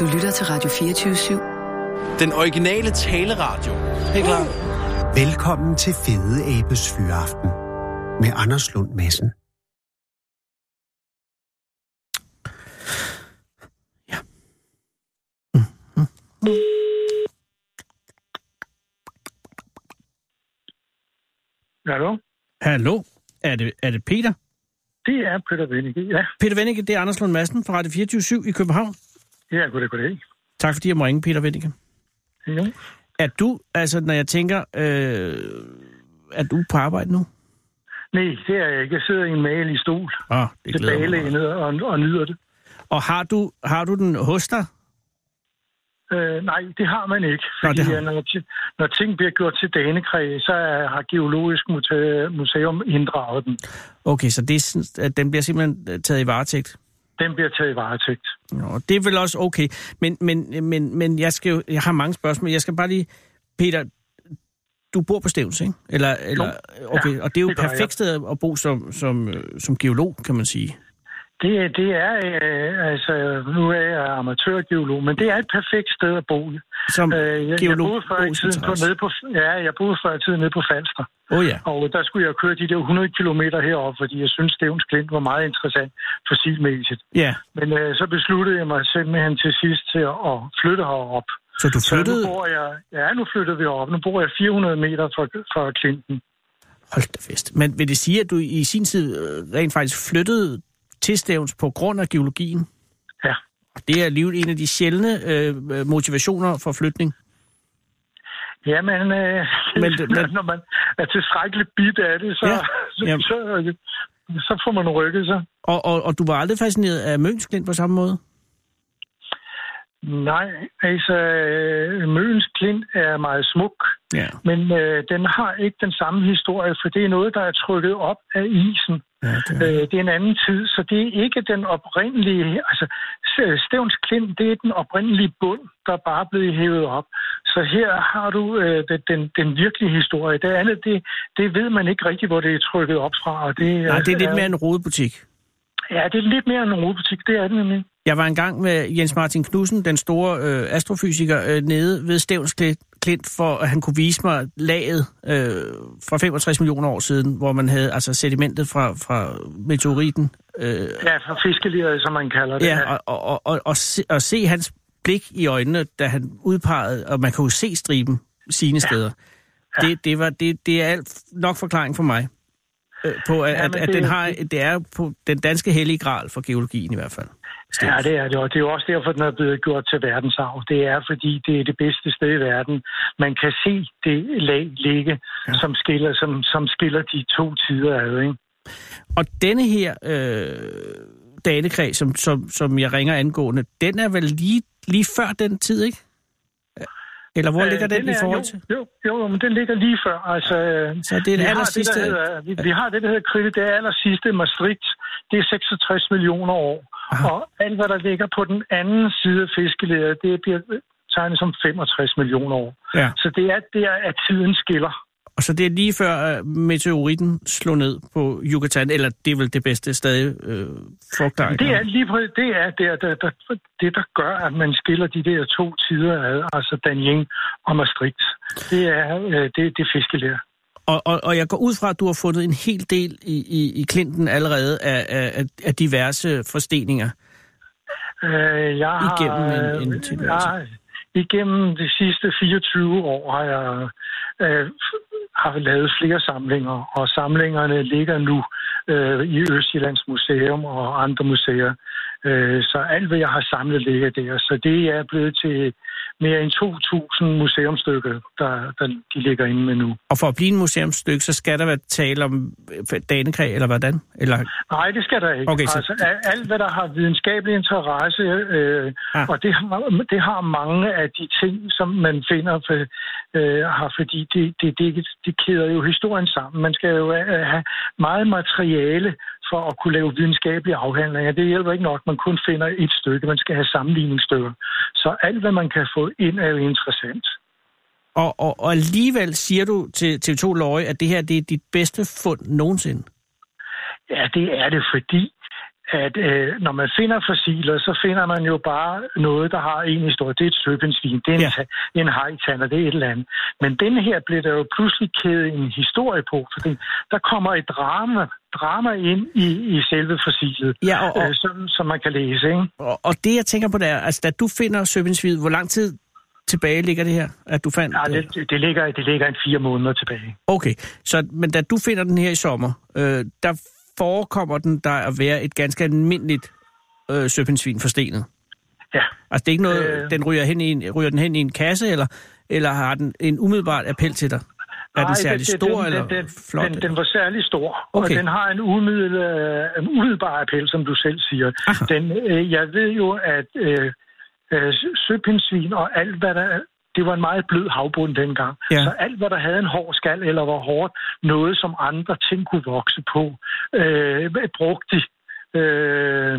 Du lytter til Radio 24-7. Den originale taleradio. Helt klar. Velkommen til Fede Abes Fyraften med Anders Lund Madsen. Ja. Mm-hmm. Hallo? Hallo? Er det, er det Peter? Det er Peter Wennicke, ja. Peter Wennicke, det er Anders Lund Madsen fra Radio 24 i København. Ja, goddag, goddag. Tak fordi jeg må ringe, Peter Wennicke. Jo. Er du, altså når jeg tænker, øh, er du på arbejde nu? Nej, det er jeg ikke. Jeg sidder i en malig stol. Ah, det. Tilbagelænet og, og nyder det. Og har du, har du den hos dig? Øh, nej, det har man ikke. Nå, Fordi det har- Nå, når, når ting bliver gjort til danekræ, så er, har Geologisk Museum inddraget den. Okay, så det, den bliver simpelthen øh, taget i varetægt? Den bliver taget i varetægt. Nå, det er vel også okay. Men, men, men, men jeg, skal jo, jeg har mange spørgsmål. Jeg skal bare lige... Peter, du bor på Stævns, ikke? Eller, eller, okay, Ja, og det er jo et perfekt sted at bo som, som, øh, som geolog, kan man sige. Det, er- det er, øh, altså, nu er jeg amatørgeolog, men det er et perfekt sted at bo. Som Øh, jeg, jeg geolog. boede før i tiden på, nede på, ja, jeg boede før i tiden nede på Falster. Oh, ja. Og der skulle jeg køre de der 100 km herop, fordi jeg synes, Stævns Klint var meget interessant fossilmæssigt. Ja, Men øh, så besluttede jeg mig simpelthen til sidst til at, flytte herop. så du Så flyttede... nu bor jeg, ja, nu flyttede vi herop. Nu bor jeg 400 meter fra, fra Klinten. Hold da fest. Men vil det sige, at du i sin tid øh, rent faktisk flyttede til Stævns på grund af geologien? Ja. Det er alligevel en af de sjældne øh, motivationer for flytning. Jamen, øh, Men men- når man er tilstrækkeligt bit af det, så, Ja, så, så, så får man rykket sig. Og, og, og du var aldrig fascineret af Møns Klint på samme måde? Nej, altså, øh, Møns Klint er meget smuk. Ja. Men øh, den har ikke den samme historie, for det er noget, der er trykket op af isen. ja det Øh, det er en anden tid, så det er ikke den oprindelige... Altså, Stævns Klint, det er den oprindelige bund, der bare er blevet hævet op. Så her har du øh, den, den, den virkelige historie. Det andet, det, det ved man ikke rigtigt, hvor det er trykket op fra. Og det, Nej, det er lidt mere en rodebutik. Ja, det er lidt mere en rodebutik, det er det nemlig. Jeg var engang med Jens Martin Knudsen, den store øh, astrofysiker, øh, nede ved Stævns Kli- Klint, for at han kunne vise mig laget øh, fra 65 millioner år siden, hvor man havde altså sedimentet fra, fra meteoriten. Øh, Ja, fra fiskeleret, som man kalder det. ja, og, og, og, og, og, se, og se hans blik i øjnene, da han udpegede, og man kunne jo se striben sine steder. Det, det, var, det, det er alt nok forklaring for mig. Øh, på at, Ja, at, at det- den har det er på den danske hellige gral for geologien i hvert fald. Ja, det er det, og det er jo også derfor, den er blevet gjort til verdensarv. Det er, fordi det er det bedste sted i verden. Man kan se det lag ligge, ja. som, skiller, som, som skiller de to tider ad. Ikke? Og denne her øh, danekreds, som, som, som jeg ringer angående, den er vel lige, lige før den tid, ikke? Eller hvor øh, ligger den, den i er- forhold jo, til? Jo, jo, jo, men den ligger lige før. Altså, Så det er det har aller det, sidste... der hedder, vi, vi har det, der hedder kridt. Det er aller sidste Maastricht. Det er 66 millioner år. Aha. Og alt, hvad der ligger på den anden side af fiskeledet, det bliver tegnet som 65 millioner år. Ja. Så det er der, at tiden skiller. Og så det er lige før meteoritten slog ned på Yucatan, eller det er vel det bedste stadig øh, forklaring. Det er lige på, det er der, der, der, det, der gør, at man skiller de der to tider ad, altså Danjing og Maastricht. Det er øh, det, det fiskelærer. Og, og, og jeg går ud fra, at du har fundet en hel del i, i, i Clinton allerede af, af, af- af diverse forsteninger. Øh, jeg har, Igennem en- en øh, tilværelse. jeg, igennem de sidste 24 år har jeg øh, har lavet flere samlinger, og samlingerne ligger nu øh, i Østjyllands Museum og andre museer. Øh, så alt, hvad jeg har samlet, ligger der. Så det er blevet til mere end 2.000 museumstykker, der, der de ligger inde med nu. Og for at blive en museumsstykke, så skal der være tale om øh, danekræ, eller hvordan? Eller, Nej, det skal der ikke. Okay, så- altså, alt, hvad der har videnskabelig interesse, øh, Ah. og det har, det har mange af de ting, som man finder, for, øh, har, fordi det, det, det, det kæder jo historien sammen. Man skal jo øh, have meget materiale for at kunne lave videnskabelige afhandlinger. Det hjælper ikke nok, man kun finder et stykke. Man skal have sammenligningsstykker. Så alt, hvad man kan få ind, er jo interessant. og, og, og alligevel siger du til TV2 Løje, at det her det er dit bedste fund nogensinde. Ja, det er det, fordi at øh, når man finder fossiler, så finder man jo bare noget, der har en historie. Det er et søbensvin, det er en, Ja. ja. en hejtand, og det er et eller andet. Men den her bliver der jo pludselig kædet en historie på, fordi der kommer et drama, drama ind i, i selve fossilet, Ja, og, og, øh, som, som man kan læse. Ikke? og, og det, jeg tænker på, det er, altså, da du finder søbindsvid, hvor lang tid tilbage ligger det her, at du fandt? Ja, øh, det, det, det, ligger, det ligger en fire måneder tilbage. Okay, så, men da du finder den her i sommer, øh, der forekommer den der at være et ganske almindeligt øh, søpindsvin forstenet. Ja. Altså det er ikke noget, øh... Øh. den ryger, hen i en, ryger den hen i en kasse, eller, eller har den en umiddelbart appel til dig? Er den særlig det- stor den, eller den, den, flot? Den, den var særlig stor, Okay. og den har en, umiddel, øh, en umiddelbar appel, som du selv siger. Aha. Den, øh, jeg ved jo, at øh, øh, søpindsvin og alt, hvad der... Det var en meget blød havbund dengang. Ja. Så alt, hvad der havde en hård skal eller var hårdt, noget som andre ting kunne vokse på, øh, brugte de. Øh,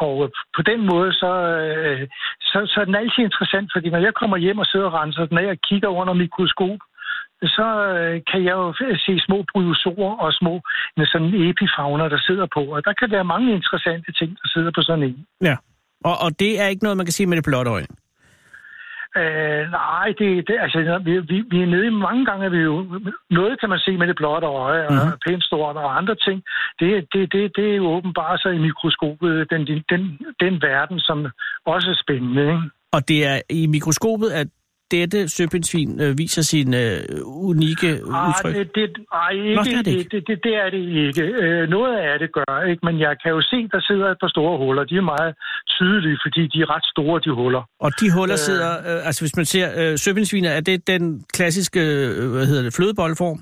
og på den måde, så, øh, så, så er den altid interessant, fordi når jeg kommer hjem og sidder og renser den af og kigger under mikroskop, så øh, kan jeg jo f- se små bryozoer og små med sådan epifagner, der sidder på. Og der kan være mange interessante ting, der sidder på sådan en. Ja. Og, og det er ikke noget, man kan sige med det blotte øje. Øh, nej, det, det, altså, vi, vi, vi er nede i mange gange, er vi jo, noget kan man se med det blotte øje, og Mhm. mm-hmm. pænt stort, og andre ting, det, det, det, det er jo åbenbart så i mikroskopet, den, den, den, den verden, som også er spændende. Ikke? Og det er i mikroskopet, at dette søpindsvin øh, viser sin øh, unikke Ah, udtryk. det, det, ej, ikke, Nå, det er det det, ikke. det, det, det er det ikke. Øh, noget af det gør, ikke? men jeg kan jo se, der sidder et par store huller. De er meget tydelige, fordi de er ret store, de huller. Og de huller Øh. sidder, øh, altså hvis man ser øh, søpindsviner, er det den klassiske, øh, hvad hedder det, flødebolleform?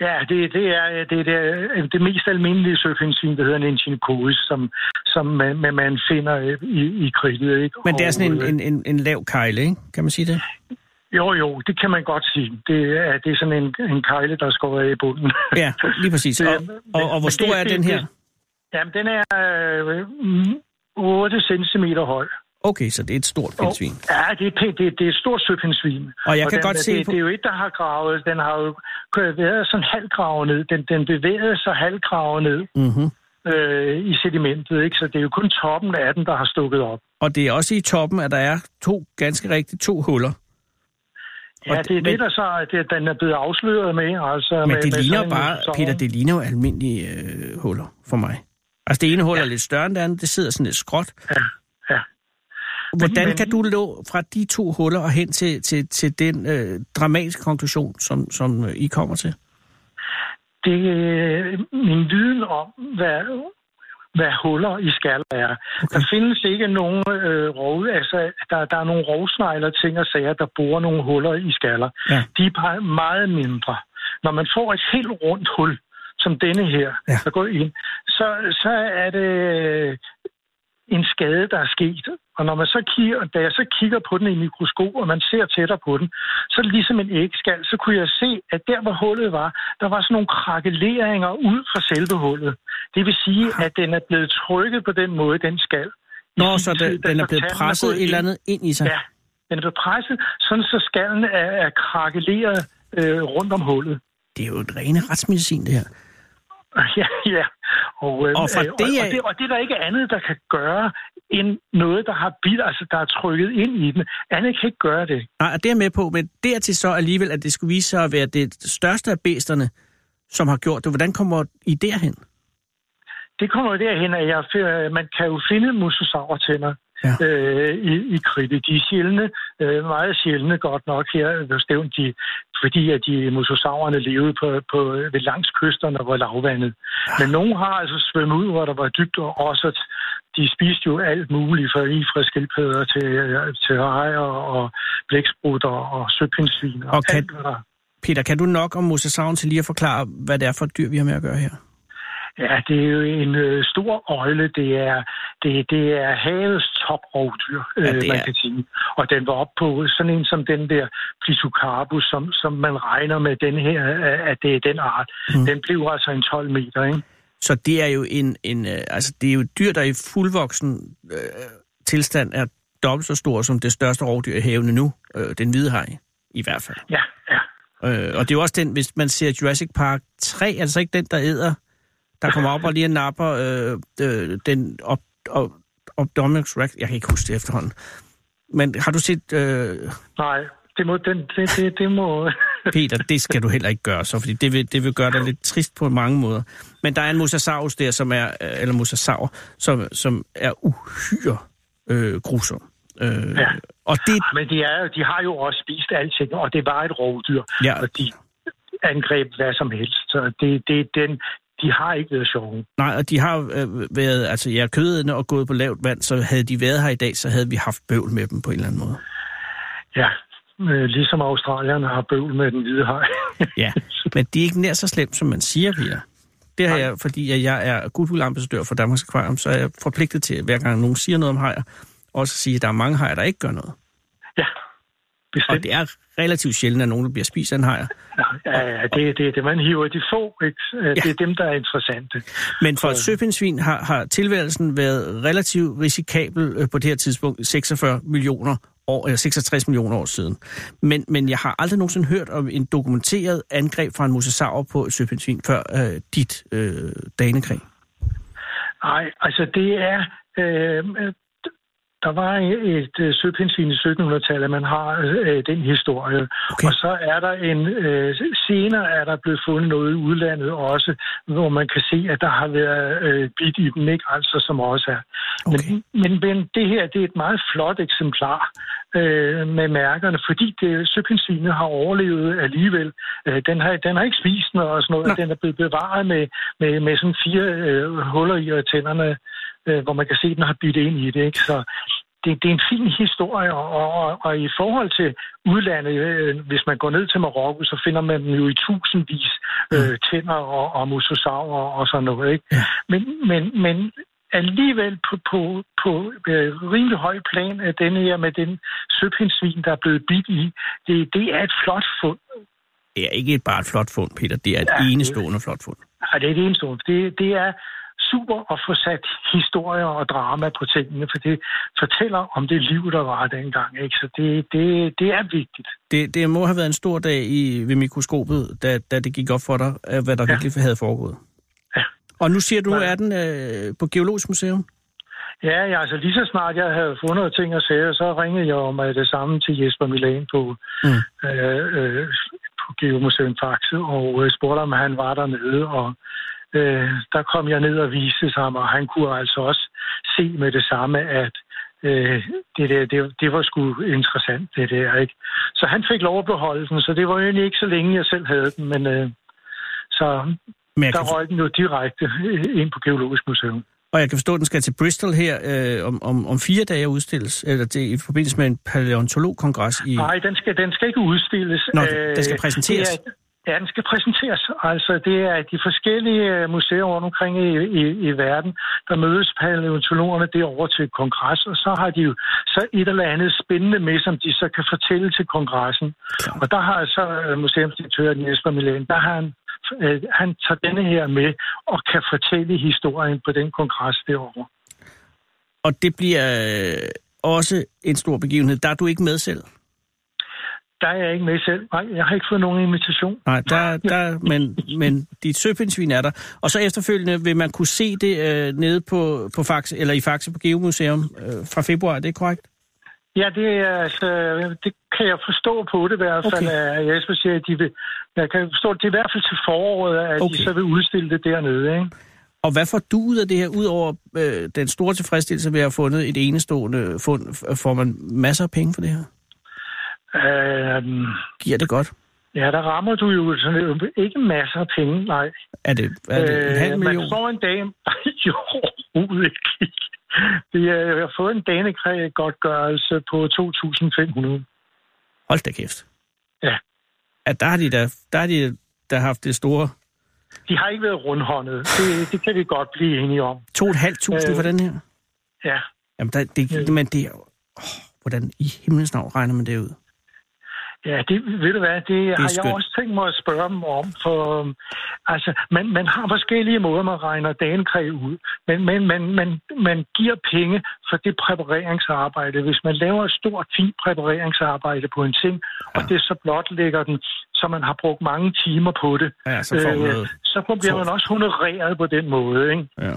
Ja, det, det er det, det, er det mest almindelige søfindsvin, der hedder en enchinocoris, som, som man, man- man finder øh, i, i kridtet. Ikke? Men det er sådan en, øh, en, en, en lav kejle, ikke? Kan man sige det? Jo, jo, det kan man godt sige. Det er, det er sådan en, en kejle, der er skåret af i bunden. Ja, lige præcis. Og, og, og hvor stor det- er den her? det- Jamen, den er øh, mm, 8 cm høj. Okay, så det er et stort pindsvin. Ja, det er, det, det er et stort søpindsvin. Og jeg kan den, godt se det, på- det er jo et, der har gravet. Den har jo været sådan halvgravet ned. Den, den bevægede sig halvgravet ned Mm-hmm. øh, i sedimentet. Ikke? Så det er jo kun toppen af den, der har stukket op. Og det er også i toppen, at der er to, ganske rigtigt, to huller. Ja, Og det er men- det, der så det, den er blevet afsløret med. Altså Men med, det med ligner sådan bare, sæson. Peter, det ligner jo almindelige øh, huller for mig. Altså det ene hul er lidt større end det andet, det sidder sådan lidt skråt. Ja, ja. Hvordan men- kan du nå fra de to huller og hen til, til, til den øh, dramatiske konklusion, som, som øh, I kommer til? Det er min viden om, hvad, hvad huller i skaller er. Okay. Der findes ikke nogen øh, rov, altså der, der er nogle rovsnegler, ting og sager, der borer nogle huller i skaller. Ja. De er bare meget mindre. Når man får et helt rundt hul, som denne her, Ja. der går ind, så, så er det en skade, der er sket. Og når man så kigger, da jeg så kigger på den i mikroskop, og man ser tættere på den, så er det ligesom en ægskal. Så kunne jeg se, at der, hvor hullet var, der var sådan nogle krakeleringer ud fra selve hullet. Det vil sige, at den er blevet trykket på den måde, den skal. Nå, så tid, den, da den er blevet presset gået et eller andet ind i sig? Ja, den er blevet presset, sådan så skallen er, er krakeleret øh, rundt om hullet. Det er jo et rene retsmedicin, det her. Ja, ja. Og, øh, Og fra øh, det og, og, det, og det er der ikke andet, der kan gøre, end noget, der har bil, altså der er trykket ind i den. Andet kan ikke gøre det. Nej, det er med på, men dertil så alligevel, at det skulle vise sig at være det største af bæsterne, som har gjort det. Hvordan kommer I derhen? Det kommer derhen, at jeg, man kan jo finde mosasaurtænder Ja. øh, i, i kridtet. De er sjældne, øh, meget sjældne godt nok her ved Stævn, de, fordi at de mosasaurerne levede på, på, ved langs kysterne, hvor lavvandet. Men nogle har altså svømmet ud, hvor der var dybt, og også de spiste jo alt muligt, fra i fra skildpadder til, til rejer og blæksprutter og søpindsvin og, Og kan- alt, hvad der Peter, kan du nok om mosasauren til lige at forklare, hvad det er for et dyr, vi har med at gøre her? Ja, det er jo en øh, stor øjle. Det er, det, det er havets toprovdyr, Ja, ja, øh, man kan sige. Og den var op på sådan en som den der Phytocarpus, som, som man regner med den her, øh, at det er den art. Mm. Mm. Den blev altså en 12 meter, ikke? Så det er jo en, en øh, altså det er jo et dyr, der i fuldvoksen øh, tilstand er dobbelt så stor som det største rovdyr i havene nu, øh, den hvide haj, i hvert fald. Ja, ja. Øh, og det er jo også den, hvis man ser Jurassic Park 3, altså ikke den, der æder der kommer op og lige napper øh, øh, den op, op, Opdomics Rex. Jeg kan ikke huske det efterhånden. Men har du set... Øh... Nej, det må... Den, det, det, det må... Peter, det skal du heller ikke gøre så, fordi det vil, det vil gøre dig lidt trist på mange måder. Men der er en mosasaurus der, som er, eller mosasaur, som, som er uhyre øh, grusom. Øh, ja. Og det... Men de, er, de har jo også spist alting, og det var et rovdyr, ja. og de angreb hvad som helst. Så det, det den, de har ikke været sjove. Nej, og de har øh, været, altså ja, kødende og gået på lavt vand, så havde de været her i dag, så havde vi haft bøvl med dem på en eller anden måde. Ja, øh, ligesom australierne har bøvl med den hvide haj. ja, men det er ikke nær så slemt, som man siger, vi er. Det har jeg, fordi jeg er goodwill-ambassadør for Danmarks Akvarium, så er jeg forpligtet til, hver gang nogen siger noget om hajer, også at sige, at der er mange hajer, der ikke gør noget. Ja, bestemt. Og det er relativt sjældent, at nogen der bliver spist af en hajer. Ja, ja det, det er det, man hiver de få. Ikke? Det ja. er dem, der er interessante. Men for et søpindsvin har, har tilværelsen været relativt risikabel øh, på det her tidspunkt, 46 millioner år, eller 66 millioner år siden. Men, men jeg har aldrig nogensinde hørt om en dokumenteret angreb fra en mosasaur på et søpindsvin før øh, dit øh, danekrig. Nej, altså det er... Øh, der var et øh, søpindsvin i 1700-tallet, man har øh, den historie. Okay. Og så er der en, øh, senere er der blevet fundet noget i udlandet også, hvor man kan se, at der har været øh, bit i dem, ikke? Altså som også er. Okay. Men, men, men det her, det er et meget flot eksemplar øh, med mærkerne, fordi det, søpindsvinet har overlevet alligevel. Øh, den, har, den har ikke spist noget og sådan noget, Nå. den er blevet bevaret med, med, med sådan fire øh, huller i tænderne øh, hvor man kan se, at den har bidt ind i det. Ikke? Så det, det er en fin historie, og, og, og i forhold til udlandet, øh, hvis man går ned til Marokko, så finder man jo i tusindvis øh, tænder og, og mososaurer og sådan noget. Ikke? Ja. Men, men, men alligevel på, på, på øh, rimelig høj plan af denne her med den søpindsvin, der er blevet bidt i, det, det er et flot fund. Det er ikke bare et flot fund, Peter. Det er et ja, enestående det, flot fund. Ja, det er et enestående. Det, det er super at få sat historier og drama på tingene, for det fortæller om det liv, der var dengang. Ikke? Så det, det, det er vigtigt. Det, det må have været en stor dag i, ved mikroskopet, da, da det gik op for dig, hvad der ja. virkelig havde foregået. Ja. Og nu siger du, at den øh, på Geologisk Museum? Ja, ja, altså lige så snart jeg havde fundet ting at sige, så ringede jeg om det samme til Jesper Milan på, mm. øh, øh, på Geomuseum Faxe, og øh, spurgte om han var dernede, og øh, der kom jeg ned og viste sig og han kunne altså også se med det samme, at øh, det, der, det, det var sgu interessant, det der, ikke? Så han fik lov at beholde den, så det var jo egentlig ikke så længe, jeg selv havde den, men øh, så men der røg den jo direkte ind på Geologisk Museum. Og jeg kan forstå, at den skal til Bristol her øh, om, om, om fire dage udstilles, eller det, i forbindelse med en paleontologkongres i... Nej, den skal, den skal ikke udstilles. Nå, den skal præsenteres. Det er, Ja, den skal præsenteres. Altså, det er de forskellige øh, museer rundt omkring i, i, i verden, der mødes paleontologerne derovre til kongres, og så har de jo så et eller andet spændende med, som de så kan fortælle til kongressen. Og der har så øh, museumsdirektøren Jesper Milan, der har han, øh, han tager denne her med og kan fortælle historien på den kongres derovre. Og det bliver øh, også en stor begivenhed. Der er du ikke med selv? Der er jeg ikke med selv. Nej, jeg har ikke fået nogen invitation. Nej, der, der, men, men dit søpindsvin er der. Og så efterfølgende vil man kunne se det øh, nede på, på Faxe, eller i Faxe på Geomuseum øh, fra februar, er det korrekt? Ja, det, er, altså, det kan jeg forstå på det i hvert fald. Okay. Jeg Jesper siger, at de vil, jeg kan forstå, at det er i hvert fald til foråret, at okay. de så vil udstille det dernede. Ikke? Og hvad får du ud af det her, udover øh, den store tilfredsstillelse ved at have fundet et enestående fund? Får man masser af penge for det her? Øhm, Giver det godt? Ja, der rammer du jo sådan, ikke masser af penge, nej. Er det, er det en halv øh, million? Man får en dag... jo, ikke. Det er, jeg har fået en danekræg godtgørelse på 2.500. Hold da kæft. Ja. At der har de da, der har de der haft det store... De har ikke været rundhåndet. Det, det kan vi godt blive enige om. 2.500 øh, for den her? Ja. Jamen, der, det, det, men det er. Oh, hvordan i himlens navn regner man det ud? Ja, det ved du hvad, det, det har skønt. jeg også tænkt mig at spørge dem om, for øhm, altså, man, man har forskellige måder, man regner dagenkræ ud, men, men man, man, man giver penge for det præpareringsarbejde. Hvis man laver et stort, fint præpareringsarbejde på en ting, ja. og det så blot lægger den, så man har brugt mange timer på det, Ja, så får noget. så bliver man også honoreret på den måde, ikke? Ja.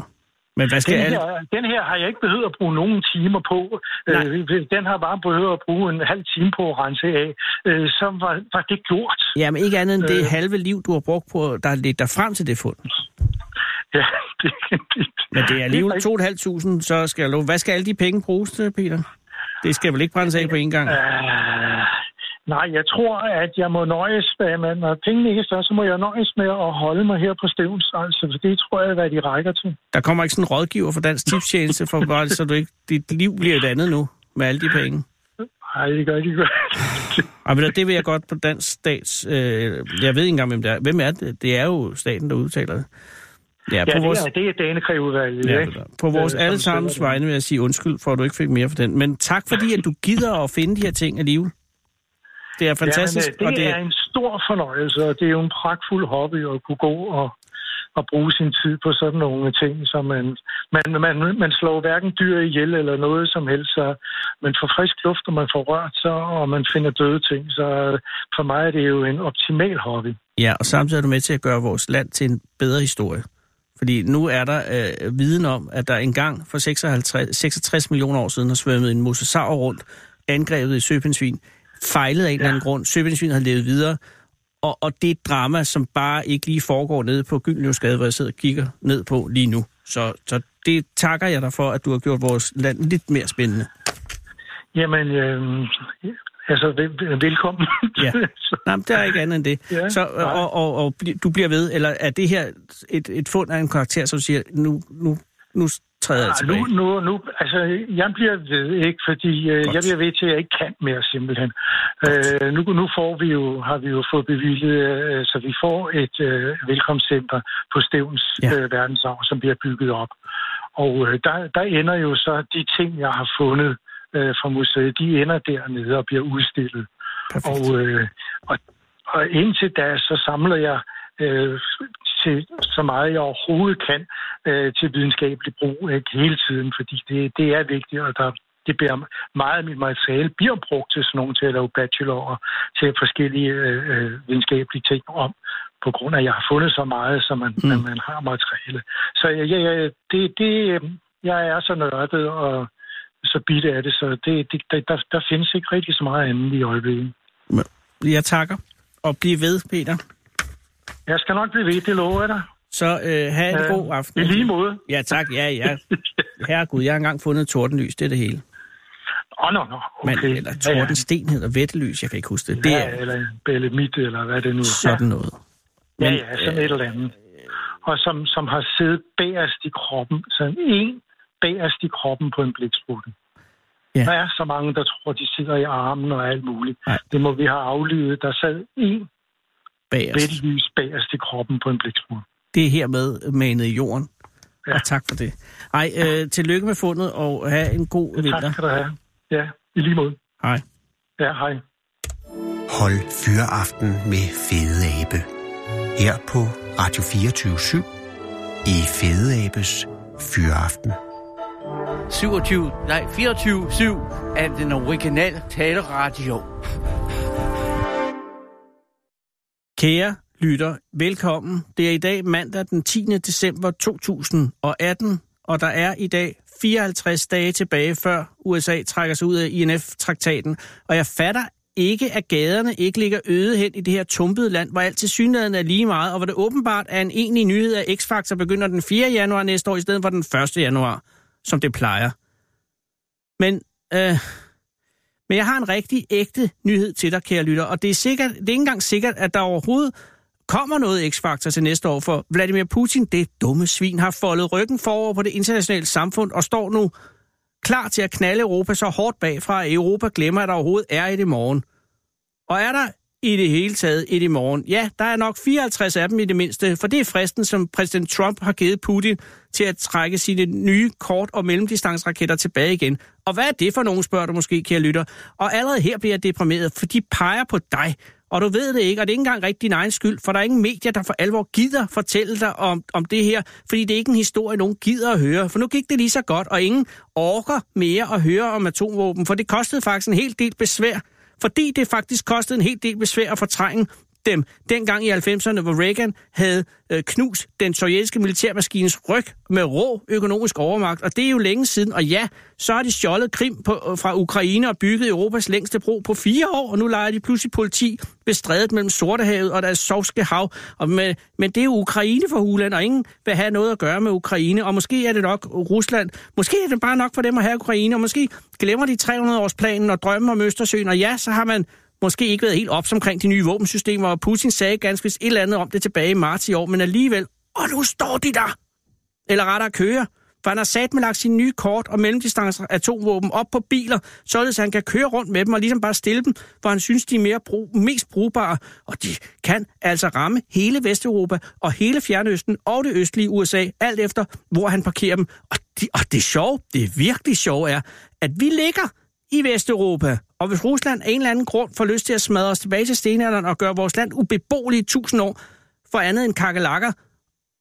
Men hvad skal Den alle... her, den her har jeg ikke behøvet at bruge nogen timer på. Nej. Øh, den har bare behøvet at bruge en halv time på at rense af. Øh, så var, var det gjort. Jamen ikke andet end det Øh. halve liv, du har brugt på, der ledt dig frem til det fund. Ja, det, det, Men det er alligevel rigtigt. 2.500, så skal jeg love. Hvad skal alle de penge bruges til, Peter? Det skal vel ikke brændes af på en gang? Øh, nej, jeg tror, at jeg må nøjes med, men når pengene ikke er større, så må jeg nøjes med at holde mig her på stævns. Altså, for det tror jeg, hvad de rækker til. Der kommer ikke sådan en rådgiver for Dansk Tipstjeneste, for bare, så du ikke, dit liv bliver et andet nu, med alle de penge. Nej, det gør. Og ved du, det vil jeg godt på dansk stats... Øh, jeg ved ikke engang, hvem det er. Hvem er det? Det er jo staten, der udtaler det. Ja, Ja, på det vores, er, det er Danekrævudvalget, ja, ikke? på vores allesammens vegne vil jeg sige undskyld, for at du ikke fik mere for den. Men tak fordi, at du gider at finde de her ting alligevel. Det er fantastisk. Jamen, øh, og det, det er en stor fornøjelse, og det er jo en pragtfuld hobby at kunne gå og, og bruge sin tid på sådan nogle ting, så man, man, man, man slår hverken dyr ihjel eller noget som helst, så man får frisk luft, og man får rørt sig, og man finder døde ting, så for mig er det jo en optimal hobby. Ja, og samtidig er du med til at gøre vores land til en bedre historie. Fordi nu er der øh, viden om, at der engang for 56, 66 millioner år siden har svømmet en mosasaur rundt, angrebet i søpindsvin, fejlet af en eller anden grund. Søpindsvin har levet videre, og, og det er et drama, som bare ikke lige foregår nede på Gyldenløvsgade, hvor jeg sidder og kigger ned på lige nu. Så, så det takker jeg dig for, at du har gjort vores land lidt mere spændende. Jamen, øh, altså, vel, velkommen. Ja. Nej, men der er ikke andet end det. Ja, så, og, og, og du bliver ved, eller er det her et, et fund af en karakter, som siger, nu, nu, nu træder jeg Ah, tilbage? nu, nu, nu, altså, jeg bliver ved, ikke, fordi øh, jeg bliver ved til, at jeg ikke kan mere, simpelthen. Øh, nu, nu får vi jo, har vi jo fået bevilget, øh, så vi får et øh, velkomstcenter på Stævns ja. øh, verdensarv, som bliver bygget op. Og øh, der, der ender jo så de ting, jeg har fundet øh, fra museet, de ender dernede og bliver udstillet. Perfekt. Og, øh, og, og indtil da, så samler jeg øh, til så meget jeg overhovedet kan øh, til videnskabelig brug ikke, hele tiden, fordi det, det er vigtigt, og der, det bliver meget af mit materiale bliver brugt til sådan nogle til at lave bachelor og til forskellige øh, øh, videnskabelige ting om, på grund af, at jeg har fundet så meget, så man, Mm. man har materiale. Så jeg, jeg, det, det, øh, jeg er så nørdet og så bitte af det, så det, det, der, der, der findes ikke rigtig så meget andet i øjeblikket. Jeg takker. Og bliv ved, Peter. Jeg skal nok blive ved, det lover jeg dig. Så øh, have en Øh, god aften. I lige måde. Ja, tak. Ja, ja. Herregud, jeg har engang fundet et tordenlys. Det er det hele. Åh, oh, no, no, Men, okay. eller tordensten hedder vettelys. Jeg kan ikke huske det. Ja, Det er eller Belle Mit, eller hvad det nu er. sådan noget. Ja, Men, ja, sådan et eller andet. Og som, som har siddet bagerst i kroppen, sådan en bagerst i kroppen på en bliksprutte. Ja. Der er så mange, der tror, de sidder i armen og alt muligt. Nej. Det må vi have aflydet. Der sad en Bagerst. vettelys bagerst i kroppen på en bliksprutte. Det er hermed manet i jorden. Ja. Og tak for det. Ej, øh, tillykke med fundet, og have en god vinter. Tak skal du have. Ja, i lige måde. Hej. Ja, hej. Hold Fyraften med Fede Abe. Her på Radio 24 i Fede Abes Fyraften. 27, nej, 24-7 af den originale taleradio. Kære lytter, velkommen. Det er i dag mandag den 10. december 2018, og der er i dag 54 dage tilbage, før USA trækker sig ud af INF-traktaten. Og jeg fatter ikke, at gaderne ikke ligger øde hen i det her tumpede land, hvor alt til synligheden er lige meget, og hvor det åbenbart er en egentlig nyhed, at X-Factor begynder den 4. januar næste år, i stedet for den 1. januar, som det plejer. Men, øh, men jeg har en rigtig ægte nyhed til dig, kære lytter, og det er, sikkert, det er ikke engang sikkert, at der overhovedet kommer noget X-faktor til næste år, for Vladimir Putin, det dumme svin, har foldet ryggen forover på det internationale samfund og står nu klar til at knalde Europa så hårdt bagfra, at Europa glemmer, at der overhovedet er et i morgen. Og er der i det hele taget et i morgen. Ja, der er nok 54 af dem i det mindste, for det er fristen, som præsident Trump har givet Putin til at trække sine nye kort- og mellemdistansraketter tilbage igen. Og hvad er det for nogen, spørger du måske, kære lytter. Og allerede her bliver jeg deprimeret, for de peger på dig. Og du ved det ikke, og det er ikke engang rigtig din egen skyld, for der er ingen medier, der for alvor gider fortælle dig om, om det her, fordi det er ikke en historie, nogen gider at høre. For nu gik det lige så godt, og ingen orker mere at høre om atomvåben, for det kostede faktisk en hel del besvær fordi det faktisk kostede en hel del besvær at fortrænge dem dengang i 90'erne, hvor Reagan havde øh, knust den sovjetiske militærmaskines ryg med rå økonomisk overmagt. Og det er jo længe siden. Og ja, så har de stjålet Krim på, øh, fra Ukraine og bygget Europas længste bro på fire år, og nu leger de pludselig politi ved strædet mellem Sortehavet og deres sovske hav. Og med, men det er jo Ukraine for Huland, og ingen vil have noget at gøre med Ukraine. Og måske er det nok Rusland. Måske er det bare nok for dem at have Ukraine, og måske glemmer de 300-års planen og drømmen om Østersøen. Og ja, så har man måske ikke været helt ops omkring de nye våbensystemer, og Putin sagde ganske vist et eller andet om det tilbage i marts i år, men alligevel, og nu står de der! Eller rettere køre, for han har sat med lagt sine nye kort og mellemdistancer atomvåben op på biler, således han kan køre rundt med dem og ligesom bare stille dem, hvor han synes, de er mere brug, mest brugbare. Og de kan altså ramme hele Vesteuropa og hele Fjernøsten og det østlige USA, alt efter hvor han parkerer dem. Og, de, og det sjove, det virkelig sjove er, at vi ligger i Vesteuropa. Og hvis Rusland af en eller anden grund får lyst til at smadre os tilbage til stenalderen og gøre vores land ubeboeligt i tusind år for andet end kakelakker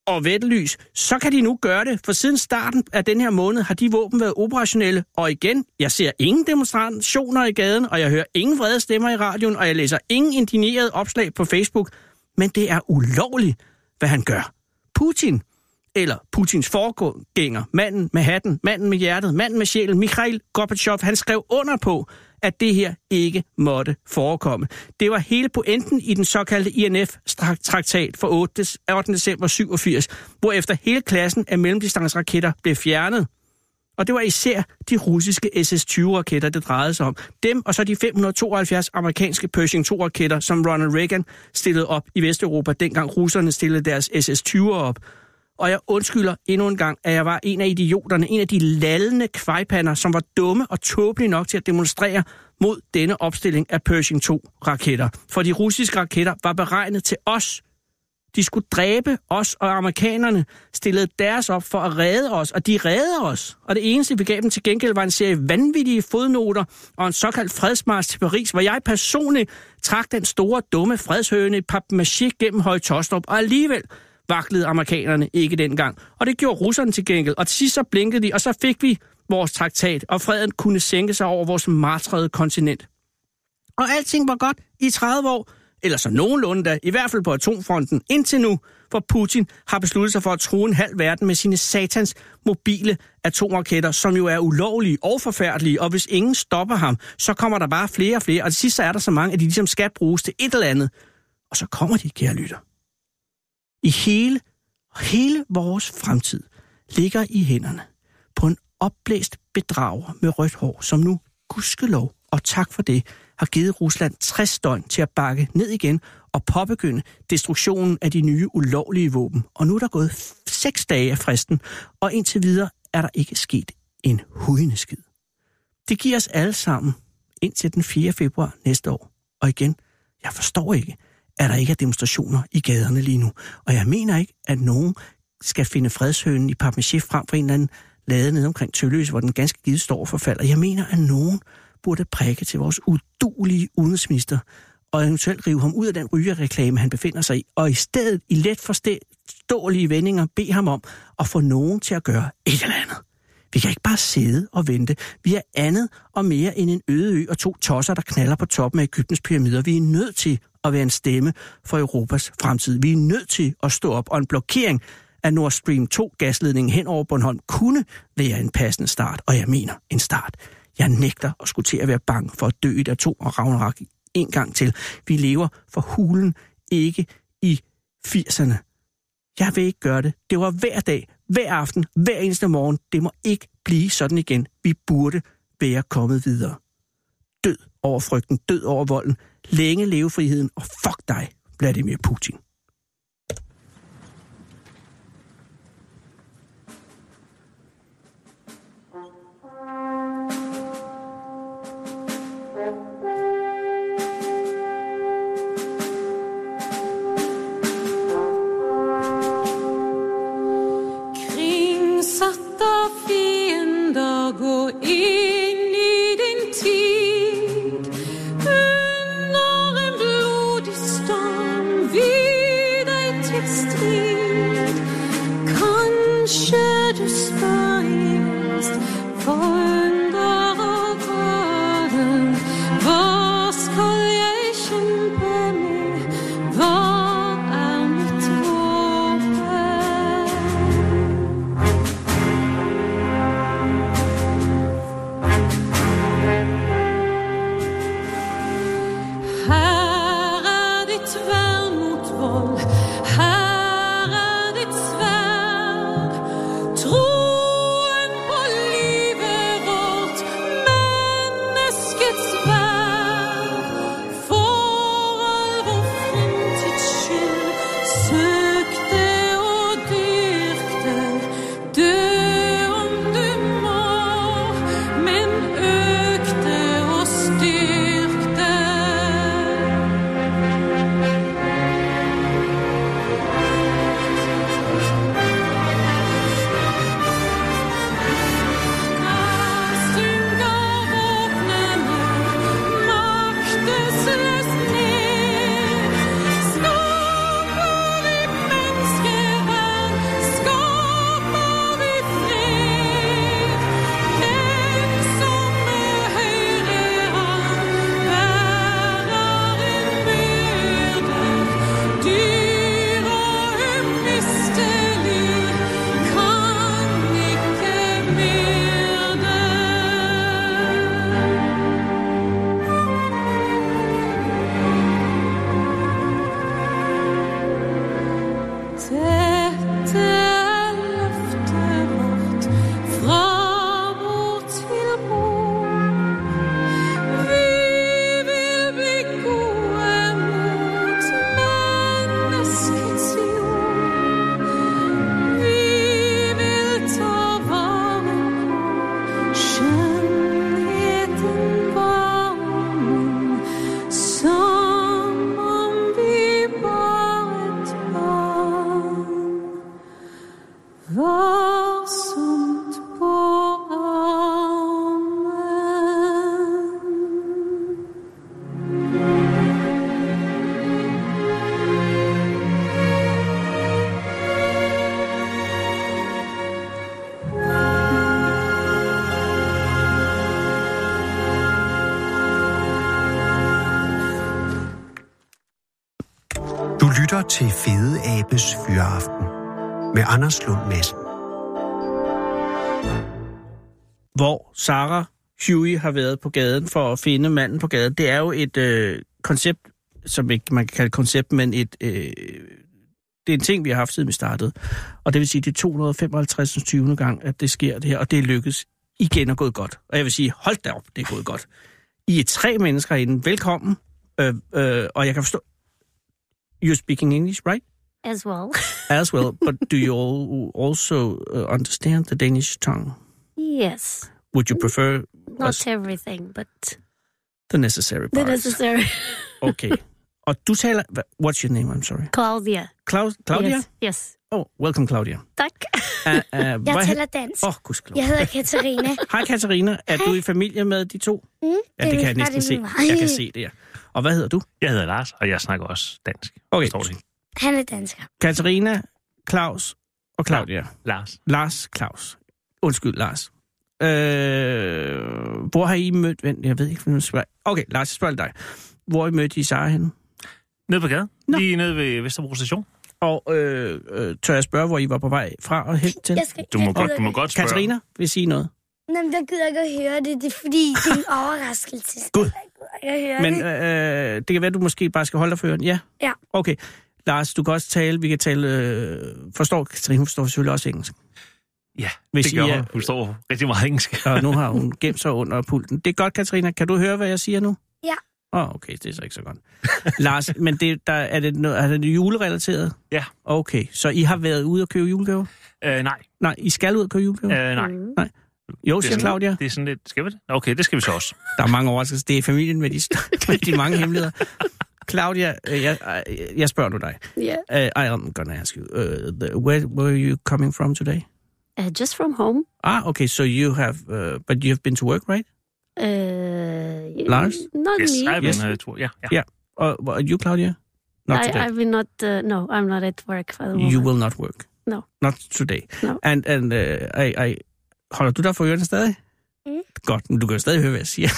og vettelys, så kan de nu gøre det, for siden starten af den her måned har de våben været operationelle. Og igen, jeg ser ingen demonstrationer i gaden, og jeg hører ingen vrede stemmer i radioen, og jeg læser ingen indignerede opslag på Facebook. Men det er ulovligt, hvad han gør. Putin eller Putins forgænger, manden med hatten, manden med hjertet, manden med sjælen, Mikhail Gorbachev, han skrev under på, at det her ikke måtte forekomme. Det var hele pointen i den såkaldte INF-traktat for 8. 8. december 87, hvor efter hele klassen af mellemdistansraketter blev fjernet. Og det var især de russiske SS-20-raketter, det drejede sig om. Dem og så de 572 amerikanske Pershing 2-raketter, som Ronald Reagan stillede op i Vesteuropa, dengang russerne stillede deres SS-20'er op og jeg undskylder endnu en gang, at jeg var en af idioterne, en af de lallende kvejpander, som var dumme og tåbelige nok til at demonstrere mod denne opstilling af Pershing 2-raketter. For de russiske raketter var beregnet til os. De skulle dræbe os, og amerikanerne stillede deres op for at redde os, og de redde os. Og det eneste, vi gav dem til gengæld, var en serie vanvittige fodnoter og en såkaldt fredsmars til Paris, hvor jeg personligt trak den store, dumme fredshøne i papmaché gennem Høje Tostrup, og alligevel vaklede amerikanerne ikke dengang. Og det gjorde russerne til gengæld. Og til sidst så blinkede de, og så fik vi vores traktat, og freden kunne sænke sig over vores martrede kontinent. Og alting var godt i 30 år, eller så nogenlunde da, i hvert fald på atomfronten, indtil nu, hvor Putin har besluttet sig for at true en halv verden med sine satans mobile atomraketter, som jo er ulovlige og forfærdelige, og hvis ingen stopper ham, så kommer der bare flere og flere, og til sidst så er der så mange, at de ligesom skal bruges til et eller andet. Og så kommer de, kære lytter. I hele, hele vores fremtid ligger i hænderne på en opblæst bedrager med rødt hår, som nu, gudskelov og tak for det, har givet Rusland 60 døgn til at bakke ned igen og påbegynde destruktionen af de nye ulovlige våben. Og nu er der gået 6 dage af fristen, og indtil videre er der ikke sket en hudneskid. Det giver os alle sammen indtil den 4. februar næste år. Og igen, jeg forstår ikke, at der ikke er demonstrationer i gaderne lige nu. Og jeg mener ikke, at nogen skal finde fredshønen i papmaché frem for en eller anden lade ned omkring Tølløs, hvor den ganske givet står for fald. Og jeg mener, at nogen burde prikke til vores udulige udenrigsminister, og eventuelt rive ham ud af den rygerreklame, han befinder sig i, og i stedet i let forståelige vendinger bede ham om at få nogen til at gøre et eller andet. Vi kan ikke bare sidde og vente. Vi er andet og mere end en øde ø og to tosser, der knaller på toppen af Ægyptens pyramider. Vi er nødt til at være en stemme for Europas fremtid. Vi er nødt til at stå op, og en blokering af Nord Stream 2-gasledningen hen over Bornholm kunne være en passende start, og jeg mener en start. Jeg nægter at skulle til at være bange for at dø i et atom og Ragnarok en gang til. Vi lever for hulen ikke i 80'erne. Jeg vil ikke gøre det. Det var hver dag, hver aften, hver eneste morgen. Det må ikke blive sådan igen. Vi burde være kommet videre. Død over frygten, død over volden. Længe leve friheden, og fuck dig, Vladimir Putin. Til Fede Abes Fyraften med Anders Lund Madsen. hvor Sarah Huey har været på gaden for at finde manden på gaden. Det er jo et øh, koncept, som ikke man kan kalde et koncept, men et, øh, det er en ting, vi har haft siden vi startede. Og det vil sige, det er 255. 20. gang, at det sker det her, og det er lykkedes igen og gået godt. Og jeg vil sige, hold da op, det er gået godt. I er tre mennesker inde. Velkommen. Øh, øh, og jeg kan forstå... You're speaking English, right? as well. As well, but do you all also uh, understand the Danish tongue? yes, Would you prefer not us everything, but the necessary the parts? necessary. Okay. Og du taler... What's your name? I'm sorry. Claudia. Klaus, Claudia? Yes. yes. Oh, welcome, Claudia. Tak. Uh, uh, Jeg taler dansk. Åh, oh, gudskelov. Jeg hedder Katarina. Hej, Katarina. Er du i familie med de to? Mm, Ja, det kan jeg næsten det se. Jeg kan se det, ja. Og hvad hedder du? Jeg hedder Lars, og jeg snakker også dansk. Okay. Forstår det? Han er dansker. Katarina, Claus og Claudia. Lars. Lars, Claus. Undskyld, Lars. Øh, hvor har I mødt... Vent, jeg ved ikke, hvad spørger. Okay, Lars, jeg spørger dig. Hvor har I mødt I Sara henne? Nede på gaden. Nå. Lige nede ved Vesterbro station. Og øh, øh, tør jeg spørge, hvor I var på vej fra og hen til? Jeg skal, Du må, jeg godt, du må godt spørge. Katarina, vil sige noget. Jamen, jeg gider ikke at høre det. Det er fordi, det er en overraskelse. Gud. Jeg gider ikke Men øh, det kan være, du måske bare skal holde dig for øren. Ja? Ja. Okay. Lars, du kan også tale, vi kan tale, øh, forstår, Katrine, hun forstår selvfølgelig også engelsk. Ja, Hvis det I gør er- hun. Hun står rigtig meget engelsk. Og nu har hun gemt sig under pulten. Det er godt, Katrina. Kan du høre, hvad jeg siger nu? Ja. Åh, oh, okay, det er så ikke så godt. Lars, men det, der, er, det noget, er det julerelateret? Ja. Okay, så I har været ude og købe julegaver? Øh, nej, Nej, I skal ud og købe julegaver? øh, nej. Mm. Jo, siger Claudia. det er sådan lidt... Skal vi det? Okay, det skal vi så også. Der er mange overraskelser. Det er familien med de, med de mange hemmeligheder. Claudia, øh, jeg, øh, jeg spørger nu dig. Yeah. Uh, I'm gonna ask you, uh, the, where where are you coming from today? Uh, just from home. Ah, okay, so you have, uh, but you have been to work, right? Uh, Lars? Not Yes, me. I've been Yes. uh, to, ja, ja. Yeah. Uh, are you, Claudia? Not I, today. I've been not. Uh, no, I'm not at work for the moment. You will not work. No. Not today. No. And, and uh, I, I, holder du dig for ørerne stadig? Mm. Godt, men du kan jo stadig høre, hvad jeg siger.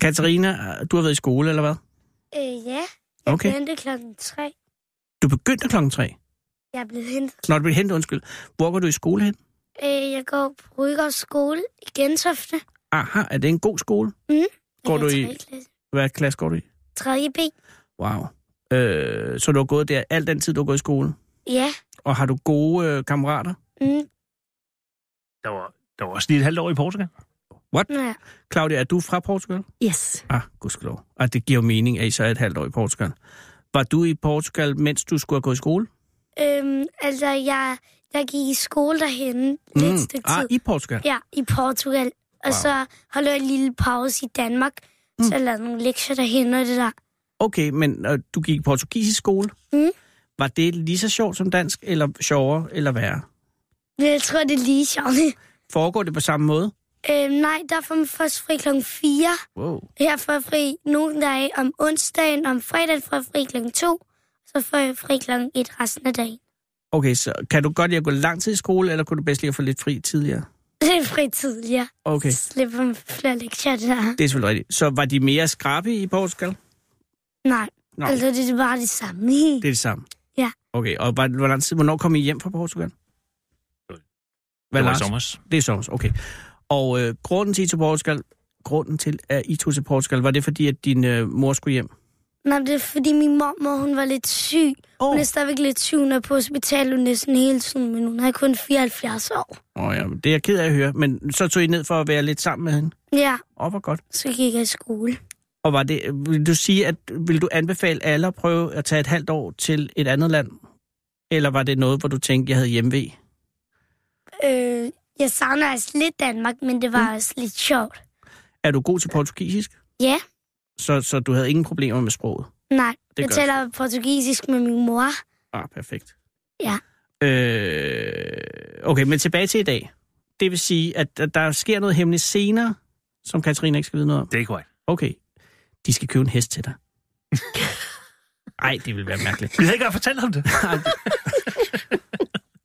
Katarina, du har været i skole, eller hvad? Øh, ja, jeg Okay. hentede klokken tre. Du begyndte klokken tre. Jeg er blevet hentet. Når du blev hentet, undskyld. Hvor går du i skole hen? Øh, jeg går på Rygårds skole i Gentofte. Aha, er det en god skole? Mm. Går du i- klasse. Hvad klasse går du i? 3. B. Wow. Øh, så du har gået der al den tid, du har gået i skole? Ja. Og har du gode øh, kammerater? Mm. Der var, der var også lige et halvt år i Portugal. Ja. Claudia, er du fra Portugal? Yes. Ah, gudskelov. Ah, det giver jo mening, at I så er et halvt år i Portugal. Var du i Portugal, mens du skulle have gået i skole? Øhm, altså, jeg, jeg gik i skole derhen lidt mm. stykke tid. Ah, i Portugal? Ja, i Portugal. Og Wow. så holdt jeg en lille pause i Danmark. Mm. Så jeg lavede nogle lektier derhen og det der. Okay, men øh, du gik i portugisisk skole? Mm. Var det lige så sjovt som dansk, eller sjovere, eller værre? Jeg tror, det er lige sjovt. Foregår det på samme måde? øhm, nej, der får man først fri klokken 4. Wow. Her får jeg fri nogle dage om onsdagen. Om fredagen får jeg fri klokken 2. Så får jeg fri klokken 1 resten af dagen. Okay, så kan du godt lide at gå lang tid i skole, eller kunne du bedst lide at få lidt fri tidligere? Lidt fri tidligere. Okay, Så slipper man flere lektier der. det er selvfølgelig rigtigt. Så var de mere skrabe i Portugal? Nej, Nå, altså det er bare det samme. det er det samme. Ja. Okay, og hvor lang tid, hvornår kom I hjem fra Portugal? Hvad, Det var i Lars? sommer. Det er sommer, okay. Og øh, grunden til, at I tog Portugal, grunden til, at I tog til Portugal, var det fordi, at din øh, mor skulle hjem? Nej, det er fordi min mormor, hun var lidt syg. Åh, Hun er stadigvæk lidt syg, hun er på hospitalet næsten hele tiden, men hun er kun 74 år. oh, ja, det er jeg ked af at høre, men så tog I ned for at være lidt sammen med hende? Ja, Åh, oh, hvor godt. så gik jeg i skole. Og var det, vil du sige, at vil du anbefale alle at prøve at tage et halvt år til et andet land? Eller var det noget, hvor du tænkte, jeg havde hjemve? Øh, jeg savner altså lidt Danmark, men det var mm. også lidt sjovt. Er du god til portugisisk? Ja, Så, så du havde ingen problemer med sproget? nej. Det jeg taler portugisisk med min mor. Ah, perfekt. Ja. Øh, okay, men tilbage til i dag. Det vil sige, at der sker noget hemmeligt senere, som Katarina ikke skal vide noget om. Det er korrekt. Okay, de skal købe en hest til dig. Ej, det vil være mærkeligt. Jeg havde ikke engang fortalt om det.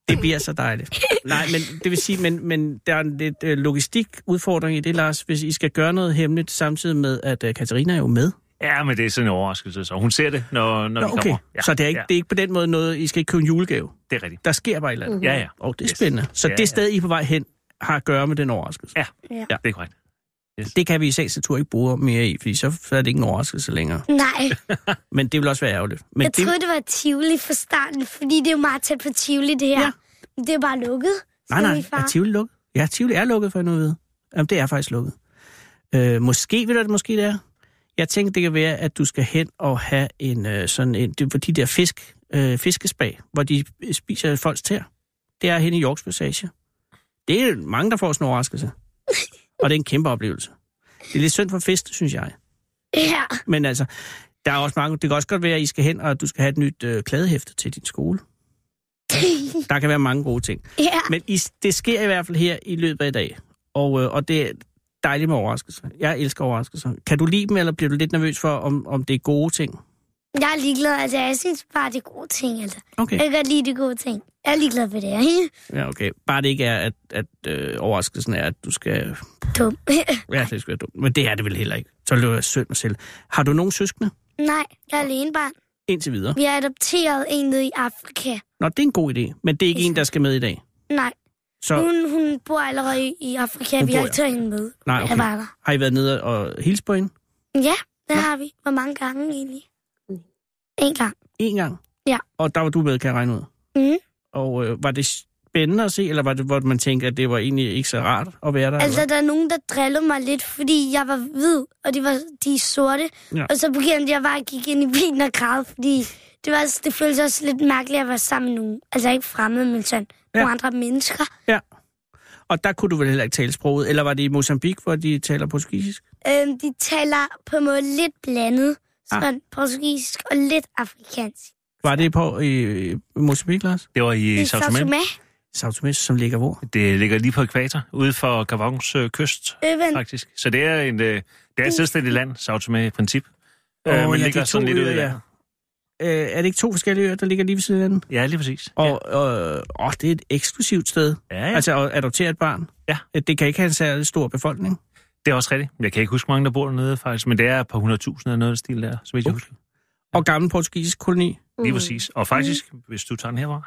Det bliver så dejligt. Nej, men det vil sige, men, men der er en lidt øh, logistikudfordring i det, Lars, hvis I skal gøre noget hemmeligt, samtidig med, at øh, Katarina er jo med. Ja, men det er sådan en overraskelse, så hun ser det, når, når Nå, vi okay. kommer. Ja, Så det er, ikke, ja, det er ikke på den måde noget, I skal ikke købe en julegave. det er rigtigt. Der sker bare et eller andet. Ja, ja. Og det er Yes. spændende. Så Ja, det sted, I er på vej hen, har at gøre med den overraskelse. Ja, Ja. det er korrekt. Det kan vi i sagens natur ikke bruge mere i, fordi så er det ikke en overraskelse længere. Nej, Men det vil også være ærgerligt. Men jeg det, troede, det var Tivoli fra starten, fordi det er jo meget tæt på Tivoli, det her. Ja. Det er bare lukket. nej, nej, er Tivoli lukket? Ja, Tivoli er lukket, for jeg nu ved. Jamen, det er faktisk lukket. Øh, måske vil det måske det er. Jeg tænker, det kan være, at du skal hen og have en øh, sådan en, det for de der fisk, øh, fiskespag, hvor de spiser folks tær. Det er hen i Yorks Passage. Det er mange, der får sådan en overraskelse. Og det er en kæmpe oplevelse. Det er lidt synd for fisk, synes jeg. Ja, Men altså, der er også mange, det kan også godt være, at I skal hen, og du skal have et nyt øh, kladehæfte til din skole. Der kan være mange gode ting. ja. Men i, det sker i hvert fald her i løbet af i dag. Og, øh, og det er dejligt med overraskelser. Jeg elsker overraskelser. Kan du lide dem, eller bliver du lidt nervøs for, om, om det er gode ting? Jeg er ligeglad. Altså, jeg synes bare, det er gode ting. Altså. Okay. Jeg kan godt lide de gode ting. Jeg er ligeglad med det her. Ja, okay. Bare det ikke er, at, at øh, overraskelsen er, at du skal... Dum. Ja, det skal være dumt. Men det er det vel heller ikke. Så løber jeg synd mig selv. Har du nogen søskende? Nej, jeg er alene barn. Indtil videre. Vi har adopteret en nede i Afrika. Nå, det er en god idé. Men det er ikke en, der skal med i dag. Nej, Så hun, hun bor allerede i- Afrika. Hun Vi har ikke taget hende med. Nej, okay. var der. har I været nede og hilse på hende? Ja, det har vi. Hvor mange gange egentlig? En gang. En gang? Ja. Og der var du med, kan jeg regne ud. Mhm. Og øh, var det spændende at se, eller var det, hvor man tænkte, at det var egentlig ikke så rart at være der? Altså, eller? der er nogen, der drillede mig lidt, fordi jeg var hvid, og de var de sorte. Ja. Og så begyndte jeg bare at kigge ind i bilen og græde, fordi det, var, det føltes også lidt mærkeligt at være sammen med nogen. Altså ikke fremmede, men sådan Ja. nogle andre mennesker. Ja. Og der kunne du vel heller ikke tale sproget? Eller var det i Mozambique, hvor de taler portugisisk? Øhm, de taler på en måde lidt blandet. Ah. Sådan portugisisk og lidt afrikansk. Var det på i, i Mozambique, Lars? Det var i I Sao Tomé. Sao Tomé, som ligger hvor? Det ligger lige på ekvator, ude for Gavons øh, kyst, Øven, faktisk. Så det er, en, øh, det er et selvstændigt land, Sao Tomé i princip. Åh, Øh, men ja, ligger det er sådan to lidt ude øer, i ja. landet. Øh, er det ikke to forskellige øer, der ligger lige ved siden af hinanden? Ja, lige præcis. Og, og, og det er et eksklusivt sted. ja, ja. Altså at adoptere et barn. Ja. Øh, Det kan ikke have en særlig stor befolkning. det er også rigtigt. Jeg kan ikke huske, hvor mange der bor dernede, faktisk. Men det er et par hundredtusind eller noget af den stil der, så vidt jeg Okay. husker. Og gammel portugisisk koloni, Lige Mm. præcis. Og faktisk, hvis du tager den herfra.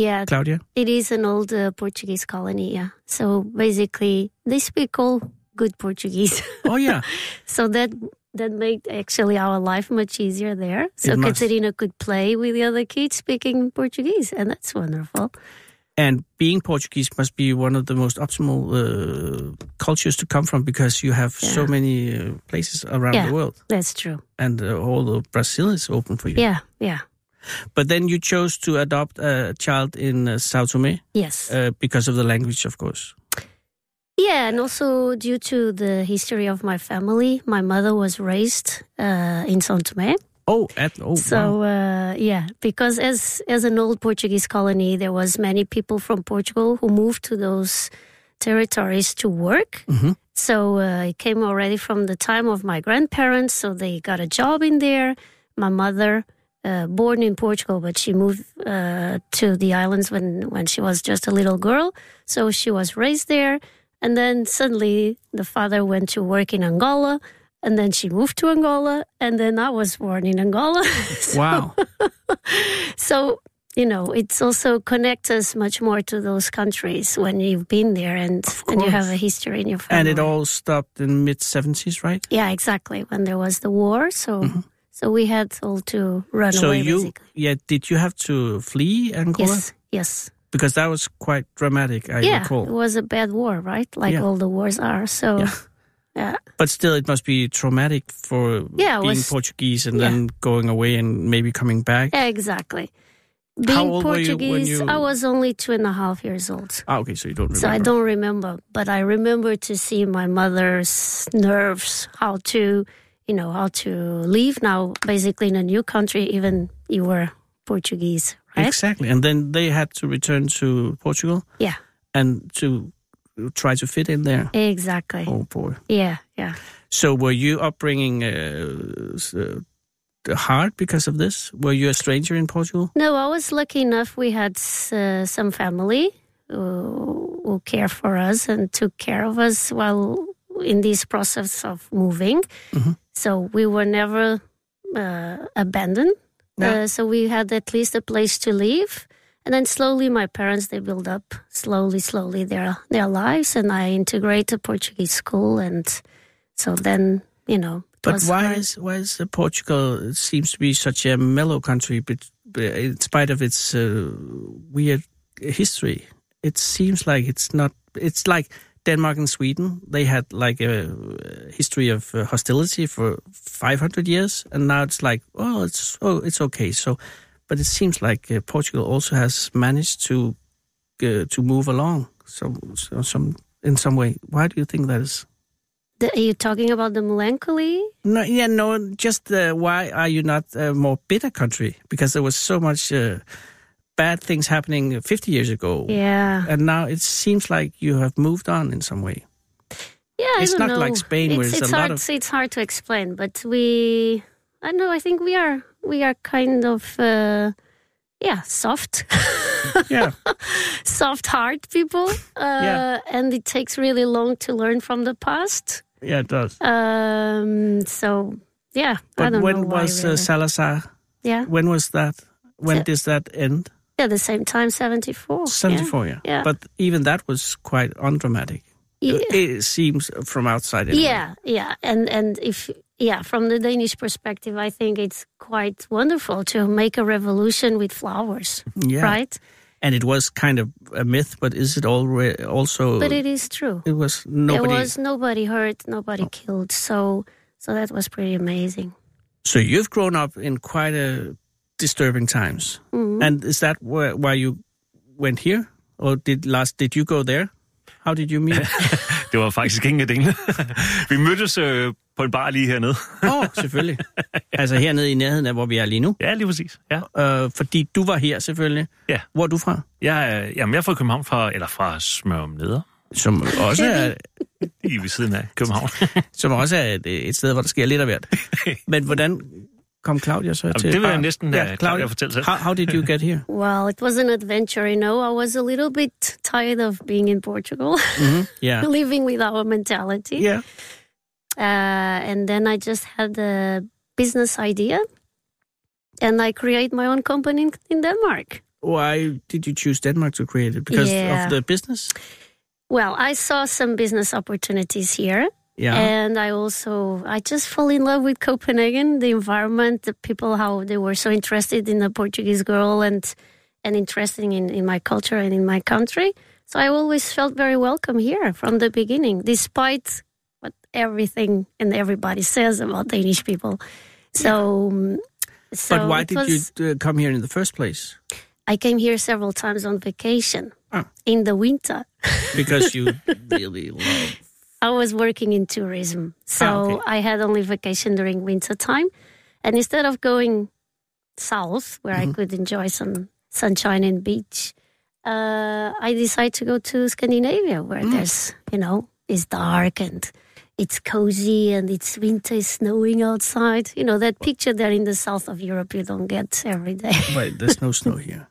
Yeah, Claudia. it is an old uh, Portuguese colony. Yeah. So basically, they speak all good Portuguese. Oh, ja. so that that made actually our life much easier there. So. Caterina could play with the other kids speaking Portuguese, and that's wonderful. And being Portuguese must be one of the most optimal uh, cultures to come from because you have so many uh, places around Yeah. the world, That's true. and uh, all of Brazil is open for you. Yeah, yeah, But then you chose to adopt a child in uh, Sao Tome yes. uh, because of the language, of course. Yeah, and also due to the history of my family, my mother was raised uh, in São Tomé. Oh, at, oh, wow. So uh, yeah, because as as an old Portuguese colony, there was many people from Portugal who moved to those territories to work. Mhm. So uh, it came already from the time of my grandparents. So they got a job in there. My mother, uh, born in Portugal, but she moved uh, to the islands when when she was just a little girl. So she was raised there. And then suddenly the father went to work in Angola. And then she moved to Angola, and then I was born in Angola. So- wow. so, you know, it's also connects us much more to those countries when you've been there and, and you have a history in your family. and it all stopped in mid 70s, right? Yeah, exactly. When there was the war. So, so we had all to run Mm-hmm. so away, you, basically. yeah, did you have to flee Angola? Yes, yes. Because that was quite dramatic, I yeah, recall. it was a bad war, right? Like Yeah. all the wars are. So, Yeah. Yeah. But still, it must be traumatic for Yeah, being was- Portuguese and yeah. then going away and maybe coming back. Yeah, exactly. Being were you Portuguese, you- I was only two and a half years old. Ah, okay, so you don't remember. So I don't remember, but I remember to see my mother's nerves, how to, you know, how to leave now, basically in a new country, even you were Portuguese, right? Exactly. And then they had to return to Portugal Yeah, and to try to fit in there. exactly. Oh, boy. Yeah, yeah. So were you upbringing uh, s- uh, hard because of this? Were you a stranger in Portugal? No, I was lucky enough. We had uh, some family who, who care for us and took care of us while in this process of moving. So we were never uh, abandoned. Uh, so we had at least a place to live. And then slowly, my parents they build up slowly, slowly their their lives, and I integrate a Portuguese school, and so then you know. But why hard. is why is uh, Portugal seems to be such a mellow country, but, in spite of its uh, weird history, it seems like it's not. It's like Denmark and Sweden. They had like a history of uh, hostility for 500 years, and now it's like, oh, it's oh, it's okay. So, but it seems like uh, Portugal also has managed to uh, to move along. So, so some in some way. Why do you think that is? The- are you talking about the melancholy? No, yeah, no. Just uh, why are you not a more bitter country? Because there was so much uh, bad things happening 50 years ago, Yeah. and now it seems like you have moved on in some way. Yeah, It's not know. like Spain where it's, it's a it's lot hard. of- It's hard to explain, but we, I don't know. I think we are we are kind of uh, yeah soft, Yeah, soft heart people, uh, Yeah. and it takes really long to learn from the past. yeah, it does. Um, so yeah, I But don't when know why. was uh. Salazar? yeah, When was that? When So- does that end? yeah, the same time, seventy four. 74, yeah. Yeah. But even that was quite undramatic. Yeah. It seems from outside. Anyway. Yeah, yeah, and and if yeah, from the Danish perspective, I think it's quite wonderful to make a revolution with flowers, yeah. right? And it was kind of a myth, but is it already also? But it is true. It was nobody. There was nobody hurt, nobody killed. So so that was pretty amazing. So you've grown up in quite a disturbing times, Mhm. and is that where, why you went here, or did last? Did you go there? How did you meet? Det var faktisk ingen af delene. vi mødtes øh, på en bar lige hernede. Åh, oh, selvfølgelig. Altså hernede i nærheden af, hvor vi er lige nu. Ja, lige præcis. Ja. Øh, fordi du var her selvfølgelig. Ja. Hvor er du fra? Jeg, er, jamen, jeg er fra København, fra, eller fra Smørum Neder, Som også er, lige ved siden af København. som også er et, et sted, hvor der sker lidt af hvert. Men hvordan kom Claudia så til? det vil jeg Ah, næsten lade Claudia fortælle selv. How, how did you get here? Well, it was an adventure, you know. I was a little bit tired of being in Portugal, Mm-hmm. Yeah. living with our mentality. Yeah. Uh, and then I just had a business idea, and I create my own company in, in Denmark. Why did you choose Denmark to create it? Because Yeah. of the business? Well, I saw some business opportunities here, Yeah. And I also, I just fall in love with Copenhagen, the environment, the people, how they were so interested in the Portuguese girl and and interested in, in my culture and in my country. So I always felt very welcome here from the beginning, despite what everything and everybody says about Danish people. So, um, so but why did was- you uh, come here in the first place? I came here several times on vacation Ah. in the winter. Because you really love. I was working in tourism, so Ah, okay. I had only vacation during winter time. And instead of going south, where Mm-hmm. I could enjoy some sunshine and beach, uh, I decided to go to Scandinavia, where Mm. there's, you know, it's dark and it's cozy and it's winter, it's snowing outside. You know, that picture there in the south of Europe you don't get every day. Wait, there's no snow here.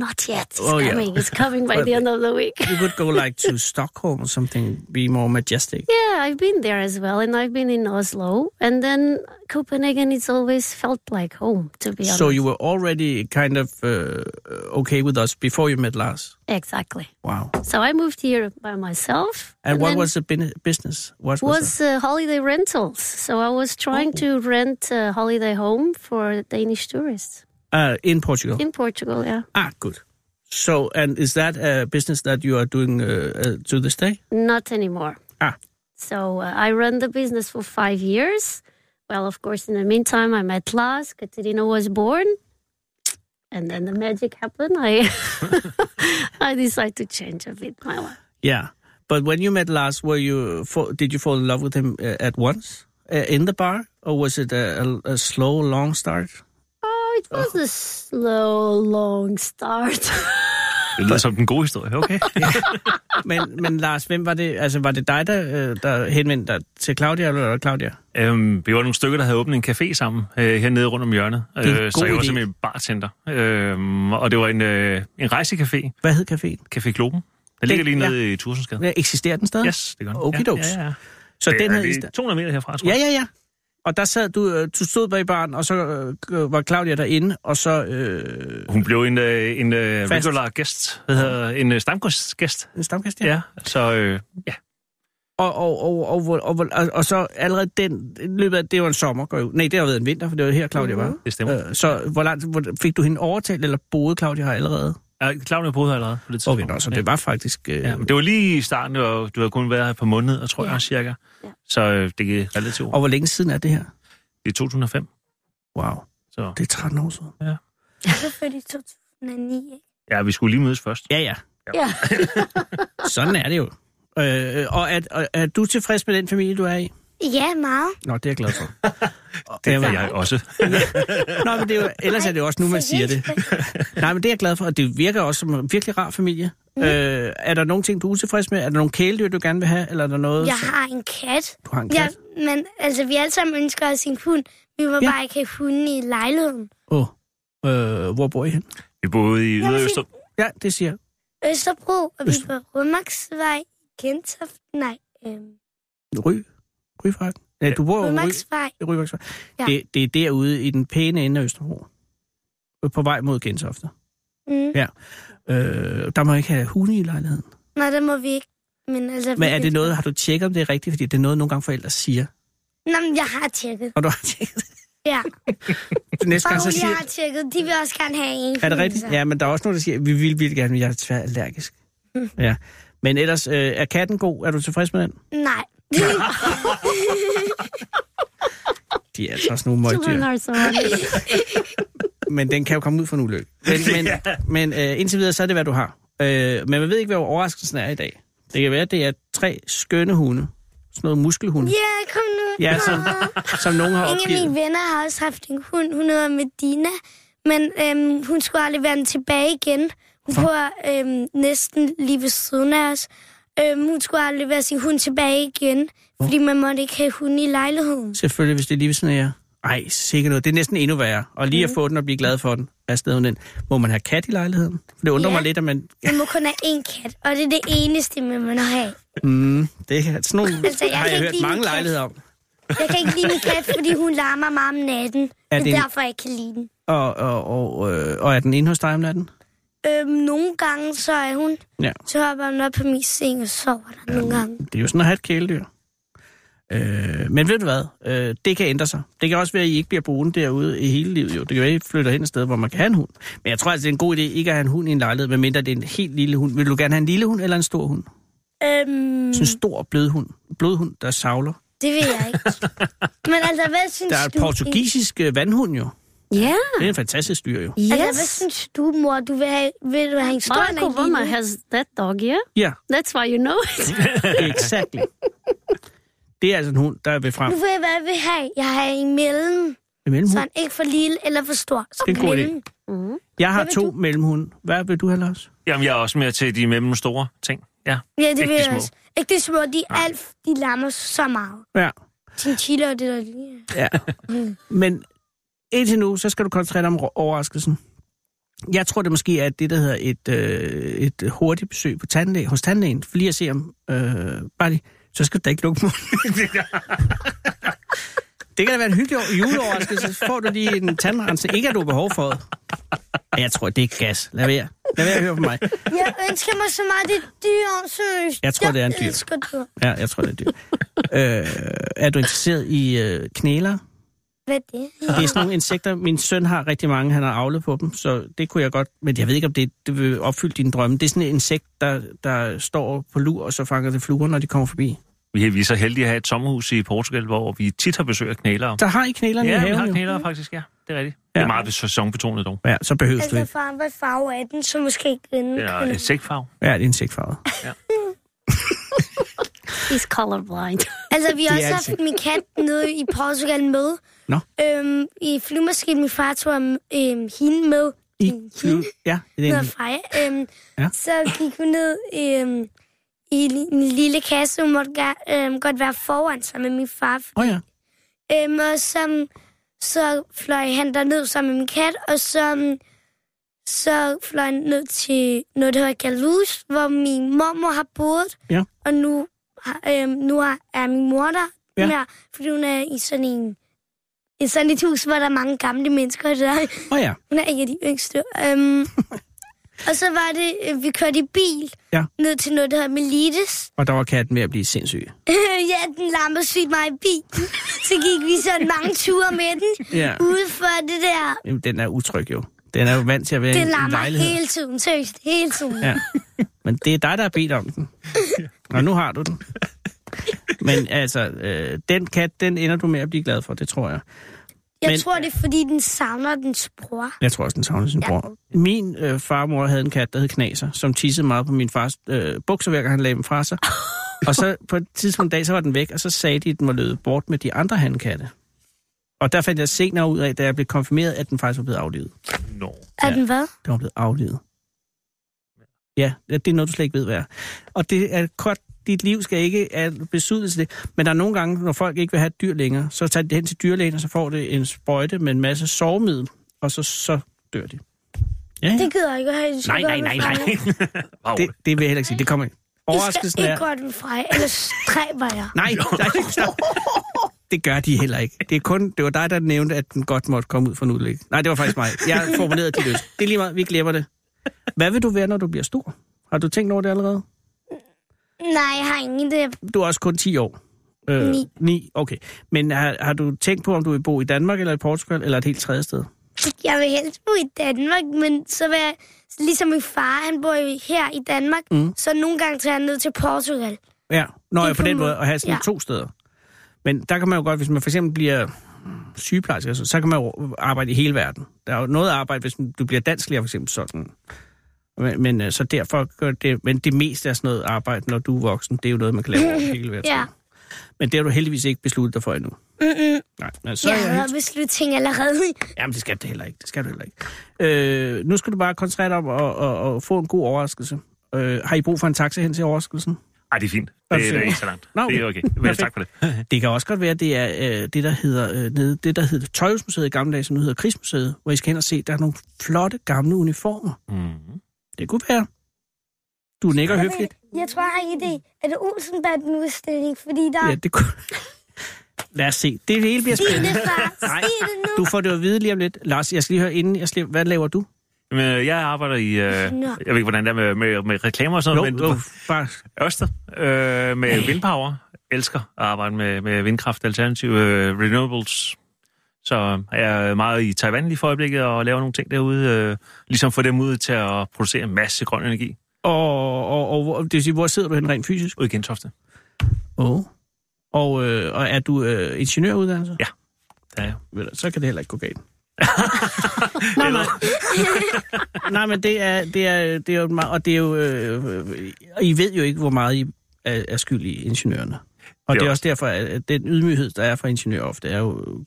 Not yet. It's Oh, yeah. coming. It's coming by the end of the week. You could go like to Stockholm or something, be more majestic. Yeah, I've been there as well, and I've been in Oslo, and then Copenhagen. It's always felt like home, to be honest. So you were already kind of uh, okay with us before you met Lars. exactly. Wow. So I moved here by myself. And, what was the business? What was, was uh, holiday rentals. So I was trying Oh. to rent a holiday home for Danish tourists? Uh, in Portugal. in Portugal. Yeah, ah, good. So, and is that a business that you are doing uh, uh, to this day? not anymore. Ah. So uh, I run the business for five years. Well, of course, in the meantime, I met Lars. Katerina was born. And then the magic happened. I I decided to change a bit my life. Yeah. But when you met Lars, were you did you fall in love with him uh, at once in the bar, or was it a, a slow, long start? Oh, it was a slow, long start. Det lyder som den gode historie, okay? Men, men Lars, hvem var det? Altså, var det dig, der, øh, der henvendte dig til Claudia, eller var det Claudia? øhm, vi var nogle stykker, der havde åbnet en café sammen øh, hernede rundt om hjørnet. Øh, så jeg var idé. simpelthen bartender. Øhm, og det var en, øh, en rejsecafé, Hvad hed caféen? Café Globen. Den ligger lige ja. nede i Tursensgade. Ja, Eksisterer den stadig? Yes, det gør den. Okidoks. Ja, ja, ja. Så Det den er lige 200 meter herfra, tror Ja, jeg. ja, ja. Og der sad du, øh, du stod bag baren, og så øh, var Claudia derinde, og så øh, Hun blev en, øh, en øh, regular gæst, hvad hedder, en øh, stamgæst. en stamgæst. Ja. Ja, så øh, ja. Og, og, og, og, og, og, og, og så allerede den, løbet af, det var en sommer, går ud. Nej, det har været en vinter, for det var her, Claudia var. det stemmer. Øh, så hvor langt, hvor, fik du hende overtalt, eller boede Claudia her allerede? Ja, Claudia boede her allerede på det tidspunkt. Okay, nå, så det var faktisk... Øh, Ja, men det var lige i starten, og du havde kun været her på måneder, tror jeg, cirka. Ja. Så øh, det gik relativt. Og hvor længe siden er det her? Det er 2005. Wow, Så det er 13 år siden. Jeg er født i 2009, ikke? ja, vi skulle lige mødes først. Ja, ja. ja. Sådan er det jo. Øh, og er, er du tilfreds med den familie, du er i? Ja, meget. Nå, det er jeg glad for. Det er var- jeg også. Nå, men det er jo, ellers er det jo også nu, man siger det. Nej, men det er jeg glad for, og det virker også som en virkelig rar familie. Mm. Øh, er der nogle ting, du er utilfreds med? Er der nogle kæledyr, du gerne vil have? Eller er der noget, Jeg har en kat. du har en Ja, kat? men altså, vi alle sammen ønsker os en hund. Vi må Ja. ja. bare ikke have hunden i lejligheden. Åh, oh. øh, hvor bor I hen? Vi boede i Øster. Ja, det siger jeg. Østerbro, og vi Øst- er på Rødmarksvej, Gentoft, nej, øhm, Ry? Ryfark? Ja, du bor jo i Ry, Rødmarksvej. Ryfarksvej. Ja. Det, det er derude i den pæne ende af Østerbro. På vej mod Gentofte. Mm. Ja. Øh, der må ikke have hunde i lejligheden. Nej, det må vi ikke. Men, altså, Men er det noget, har du tjekket, om det er rigtigt? Fordi det er noget, nogle gange forældre siger. Nå, men jeg har tjekket. Og du har tjekket. Ja, Næste og gang så siger... har tjekket. De vil også gerne have en Er det rigtigt? Ja, men der er også nogen, der siger, vi vil virkelig gerne, men jeg er svært allergisk. Ja. Men ellers, øh, er katten god? Er du tilfreds med den? Nej. De er altså også nogle møgdyr. Men den kan jo komme ud for en ulykke. Men, men, men øh, indtil videre, så er det, hvad du har. Øh, men man ved ikke, hvad overraskelsen er i dag. Det kan være, at det er tre skønne hunde. Sådan noget muskelhunde. Ja, kom nu. Ja, som, som nogen har En af opgivet. mine venner har også haft en hund. Hun hedder Medina. Men øhm, hun skulle aldrig være tilbage igen. Hun bor øhm, næsten lige ved siden af os. Øhm, hun skulle aldrig være sin hund tilbage igen. Fordi man måtte ikke have hund i lejligheden. Selvfølgelig, hvis det er lige ved siden af jer. Ej, sikkert noget. Det er næsten endnu værre. Og lige at få den og blive glad for den. Hvad sted den? Må man have kat i lejligheden? For det undrer Ja. mig lidt, at man... Man må kun have én kat, og det er det eneste, man må have. Mm, det er sådan nogle, Altså, jeg har jeg ikke hørt mange lejligheder om. Jeg kan ikke lide min kat, fordi hun larmer meget om natten. Er det det er en- derfor, jeg kan lide den. Og, og, og, øh, og er den inde hos dig om natten? Øhm, nogle gange, så er hun... Ja. Så hopper hun op på min seng og sover der nogle gange. Det er jo sådan at have et kæledyr. Øh, men ved du hvad? Øh, det kan ændre sig. Det kan også være, at I ikke bliver boende derude i hele livet. Jo. Det kan være, at I flytter hen et sted, hvor man kan have en hund. Men jeg tror altså, det er en god idé ikke at have en hund i en lejlighed, medmindre det er en helt lille hund. Vil du gerne have en lille hund eller en stor hund? Øhm, Sådan en stor blødhund. Blødhund, der savler. det ved jeg ikke. Men altså, hvad synes Der er et du? portugisisk øh, vandhund jo. Yeah. Det er en fantastisk dyr jo. Altså, hvad Yes. synes du, mor? Du vil have, vil du have en stor Barack eller en Obama lille? has that dog, yeah? Ja, That's why you know it. exactly. Det er altså en hund, der vil frem. Nu ved jeg, hvad jeg vil have. Jeg har en mellem, En mellemhund. så han ikke for lille eller for stor. Så Det er en god idé. mellem. Mm. Jeg har to du? mellemhunde. Hvad vil du have, Lars? Jamen, jeg er også mere til de mellemstore ting. Ja, Ja, det Ikke vil de jeg små. også. Ikke de små, de, er alt, de larmer så meget. Ja. Chinchilla og det der lige. ja. Men indtil nu, så skal du koncentrere dig om overraskelsen. Jeg tror, det måske er det, der hedder et, øh, et hurtigt besøg på tandlæge, hos tandlægen. For lige at se om... Øh, bare lige, så skal du da ikke lukke munden. det kan da være en hyggelig juleoverraskelse. Så får du lige en tandrense. Ikke, at du har behov for det. Jeg tror, det er gas. Lad være. Lad være at høre på mig. Jeg ønsker mig så meget, det er dyr, seriøst. Jeg tror, det er en dyr. Jeg dyr. Ja, jeg tror, det er dyrt. øh, er du interesseret i øh, knæler? Hvad er det? Det er sådan nogle insekter. Min søn har rigtig mange, han har avlet på dem, så det kunne jeg godt... Men jeg ved ikke, om det, det vil opfylde dine drømme. Det er sådan et insekt, der, der står på lur, og så fanger det fluer, når de kommer forbi. vi er, vi er så heldige at have et sommerhus i Portugal, hvor vi tit har besøg af knælere. Der har I knælerne i Ja, vi haven, har knælere faktisk, ja. Det er rigtigt. Ja. Det er meget sæsonbetonet dog. Ja, så behøves du Altså, ikke. far, hvad farve er den? Så måske ikke den. Det er insektfarve. Ja, det er insektfarvet. He's colorblind. Altså, vi har også haft min kat nede i Portugal med. Nå. Øhm, I flymaskinen, min far tog øhm, hende med. I flyve... Ja, det er en... Freja. Øhm, Ja. Så gik hun ned øhm, i en lille kasse. Hun måtte øhm, godt være foran sammen med min far. Åh oh, ja. Øhm, og så, så fløj han derned sammen med min kat, og så, så fløj han ned til noget, der hedder Galus, hvor min mormor har boet. Ja. Og nu, øhm, nu er min mor der, Ja. ja. fordi hun er i sådan en i sådan et hus, hvor der er mange gamle mennesker. Der. Oh, ja. Hun er ikke de yngste. Øhm, og så var det, øh, vi kørte i bil Ja. ned til noget, der hedder Melides. Og der var katten ved at blive sindssyg. ja, den larmede sygt mig i bilen. Så gik vi sådan mange ture med den. Ja. Ude for det der. Jamen, den er utryg jo. Den er jo vant til at være Den en lejlighed. hele tiden. Seriøst, hele tiden. Ja. Men det er dig, der har bedt om den. Og nu har du den. Men altså, øh, den kat, den ender du med at blive glad for, det tror jeg. Jeg Men- tror, det er, fordi den savner dens bror. Jeg tror også, den savner sin Ja. bror. Min øh, farmor havde en kat, der hed Knaser, som tissede meget på min fars øh, bukser, hver gang han lagde dem fra sig. og så på et tidspunkt en dag, så var den væk, og så sagde de, at den var løbet bort med de andre hankatte. Og der fandt jeg senere ud af, da jeg blev konfirmeret, at den faktisk var blevet aflivet. Nå. Er Ja. den hvad? Den var blevet aflivet. Ja, det er noget, du slet ikke ved, hvad er. Og det er godt, dit liv skal ikke er besudlet til det. Men der er nogle gange, når folk ikke vil have et dyr længere, så tager de det hen til dyrlægen, og så får det en sprøjte med en masse sovemiddel, og så, så dør de. Ja, ja. Det gider jeg ikke at have. Det skal Nej, nej, nej, nej. Det, det vil jeg heller ikke sige. Det kommer ikke. I Overraskelsen skal er... ikke godt med Freja, ellers stræber jeg. Nej, nej, stop. Det gør de heller ikke. Det, er kun, det var dig, der nævnte, at den godt måtte komme ud fra en udlæg. Nej, det var faktisk mig. Jeg formulerede de løs. Det er lige meget, vi glemmer det. Hvad vil du være, når du bliver stor? Har du tænkt over det allerede? Nej, jeg har ingen idé. Du er også kun 10 år. Øh, Ni. 9, okay. Men har, har du tænkt på, om du vil bo i Danmark eller i Portugal, eller et helt tredje sted? Jeg vil helst bo i Danmark, men så vil jeg, ligesom min far, han bor jo her i Danmark, Mm. så nogle gange tager jeg ned til Portugal. Ja, når Det jeg på den en måde, måde- at have sådan ja. to steder. Men der kan man jo godt, hvis man for eksempel bliver sygeplejerske, så, så kan man jo arbejde i hele verden. Der er jo noget arbejde, hvis du bliver dansklærer for eksempel sådan. Men, men øh, så derfor gør det, men det meste af sådan noget arbejde, når du er voksen, det er jo noget, man kan lave over hele verden. Ja. Men det har du heldigvis ikke besluttet dig for endnu. Mm-mm. Nej, men så jeg jeg har helt... besluttet ting allerede. Jamen, det skal du heller ikke. Det skal du heller ikke. Øh, nu skal du bare koncentrere dig om at, at, at få en god overraskelse. Øh, har I brug for en taxa hen til overraskelsen? Ej, det er fint. Det, det det er ikke så langt. Nå, okay. Det er okay. Vel, Perfekt. tak for det. Det kan også godt være, at det er øh, det, der hedder øh, nede, det, der hedder Tøjhusmuseet i gamle dage, som nu hedder Krigsmuseet, hvor I skal hen og se, der er nogle flotte gamle uniformer. Mm. Det kunne være. Du nikker høfligt. Jeg tror, jeg har en idé. Er det Olsenbanden udstilling? Fordi der... Ja, det kunne... Lad os se. Det hele bliver Sig spændende. det, far. Nej, Sig det nu. du får det at vide lige om lidt. Lars, jeg skal lige høre inden jeg slipper. Hvad laver du? Men øh, jeg arbejder i... Øh, jeg ved ikke, hvordan det er med, med, med reklamer og sådan noget, men jo, bare... Ørsted øh, med Windpower. elsker at arbejde med, med vindkraft, alternative øh, renewables. Så er jeg meget i Taiwan lige for øjeblikket og laver nogle ting derude. Øh, ligesom få dem ud til at producere en masse grøn energi. Og, og, og hvor- det vil sige, hvor sidder du hen rent fysisk? Ude i Gentofte. Oh. Og, øh, og er du øh, ingeniøruddannelse? Ja. Det er jeg. Du, Så kan det heller ikke gå galt. Nej, nej. nej, men det er, det er, det er jo et meget, og det er jo, øh, og I ved jo ikke, hvor meget I er, er skyld i ingeniørerne. Og det Det er også derfor, at den ydmyghed, der er fra ingeniører ofte, er jo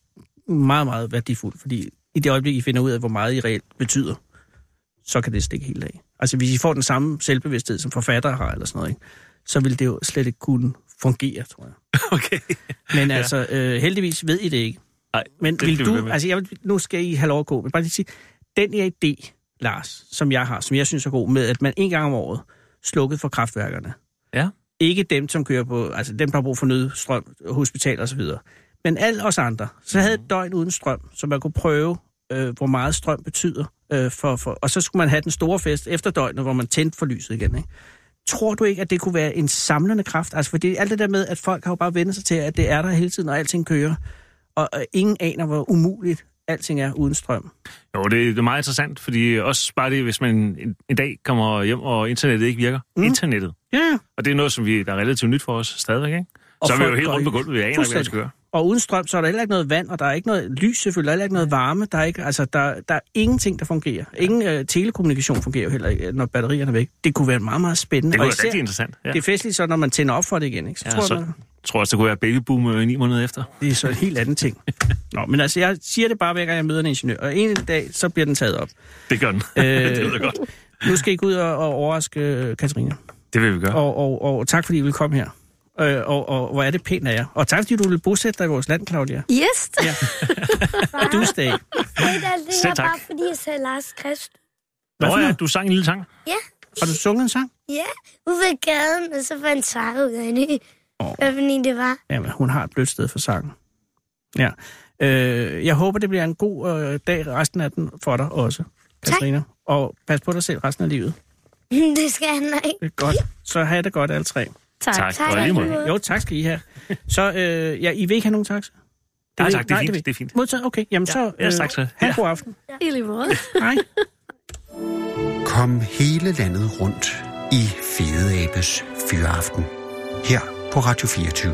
meget, meget værdifuld, fordi i det øjeblik, I finder ud af, hvor meget I reelt betyder, så kan det stikke helt af. Altså, hvis I får den samme selvbevidsthed, som forfattere har, eller sådan noget, ikke? så vil det jo slet ikke kunne fungere, tror jeg. Okay. Men Ja. altså, øh, heldigvis ved I det ikke. Nej, Men det vil du, altså jeg nu skal I have lov at gå, men bare lige sige, den her idé, Lars, som jeg har, som jeg synes er god, med at man en gang om året slukket for kraftværkerne. Ja. Ikke dem, som kører på, altså dem, der har brug for nødstrøm, hospital og så videre. Men alle os andre, så havde Mhm. et døgn uden strøm, så man kunne prøve, øh, hvor meget strøm betyder. Øh, for, for, og så skulle man have den store fest efter døgnet, hvor man tændte for lyset igen. Ikke? Tror du ikke, at det kunne være en samlende kraft? Altså, fordi alt det der med, at folk har jo bare vendt sig til, at det er der hele tiden, og alting kører. Og øh, ingen aner, hvor umuligt alting er uden strøm. Jo, det, det er meget interessant, fordi også bare det, hvis man en, en dag kommer hjem, og internettet ikke virker. Mm. Internettet. Ja, ja. Og det er noget, som vi, der er relativt nyt for os stadigvæk, ikke? Og så er vi jo helt rundt på gulvet, vi aner, ikke, hvad vi skal gøre. Og uden strøm, så er der heller ikke noget vand, og der er ikke noget lys selvfølgelig, der er heller ikke noget varme. Der er, ikke, altså, der, der er ingenting, der fungerer. Ingen øh, telekommunikation fungerer jo heller ikke, når batterierne er væk. Det kunne være meget, meget spændende. Det kunne være især, rigtig interessant. Ja. det er festligt så, når man tænder op for det igen. Ikke? Så, Ja, tror så- man, Jeg tror også, det kunne være babyboom øh, ni måneder efter. det er så en helt anden ting. Nå, men altså, jeg siger det bare, hver gang jeg møder en ingeniør. Og en dag, så bliver den taget op. Det gør den. Øh, det lyder godt. Nu skal I gå ud og, og overraske øh, Katarina. Det vil vi gøre. Og, og, og tak, fordi I vil komme her. Øh, og, og hvor er det pænt af jer. Og tak, fordi du vil bosætte dig i vores land, Claudia. Yes. Ja. Du stay. Det er er bare, fordi jeg sagde Lars Krist. Hvad Nå ja, du sang en lille sang. Ja, Har du sunget en sang? ja. Ude ved gaden, og så fandt sang ud af det. Åh. Hvad for en det var. Jamen, hun har et blødt sted for sangen. Ja. Øh, jeg håber, det bliver en god øh, dag resten af den for dig også, Katrina. Og pas på dig selv resten af livet. Det skal han ikke. Det er godt. Så have det godt alle tre. Tak. Tak. Tak. Måde. Jo, tak skal I have. Så, øh, ja, I vil ikke have nogen taxa? Nej, vil- tak, det er fint, vil- det er fint. Modtaget? Okay, jamen Ja, så... ja, tak skal- ha' en ja. god aften. I lige måde. Hej. Kom hele landet rundt i Fede Abes Fyraften. Her på Radio 24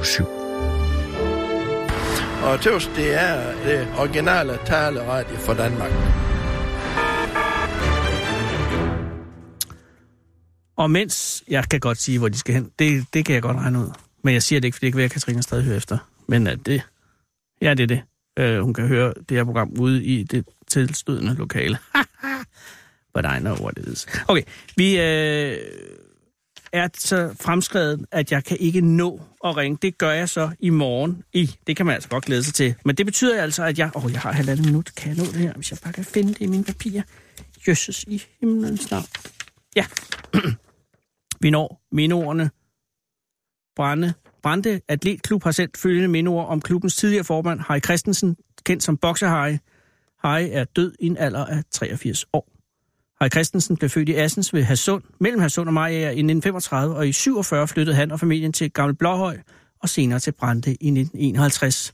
Og tøvs, det er det originale taleradio for Danmark. Og mens... Jeg kan godt sige, hvor de skal hen. Det, det kan jeg godt regne ud. Men jeg siger det ikke, fordi det kan være, at Katrine stadig hører efter. Men at det... Ja, det er det. Øh, hun kan høre det her program ude i det tilstødende lokale. But I know what it is. Okay, vi øh, er så fremskrevet, at jeg kan ikke nå at ringe. Det gør jeg så i morgen. I, det kan man altså godt glæde sig til. Men det betyder altså, at jeg... Åh, oh, jeg har halvandet minut. Kan jeg nå det her, hvis jeg bare kan finde det i mine papirer? Jøsses i himlens navn. Ja. vi når mindeordene. Brande. Brande Atletklub har sendt følgende mindeord om klubbens tidligere formand, Harry Christensen, kendt som Boxer Harry. Harry er død i en alder af 83 år. Harry Christensen blev født i Assens ved Hasund, mellem Hasund og Mariager i 1935, og i 47 flyttede han og familien til Gammel Blåhøj og senere til Brande i 1951.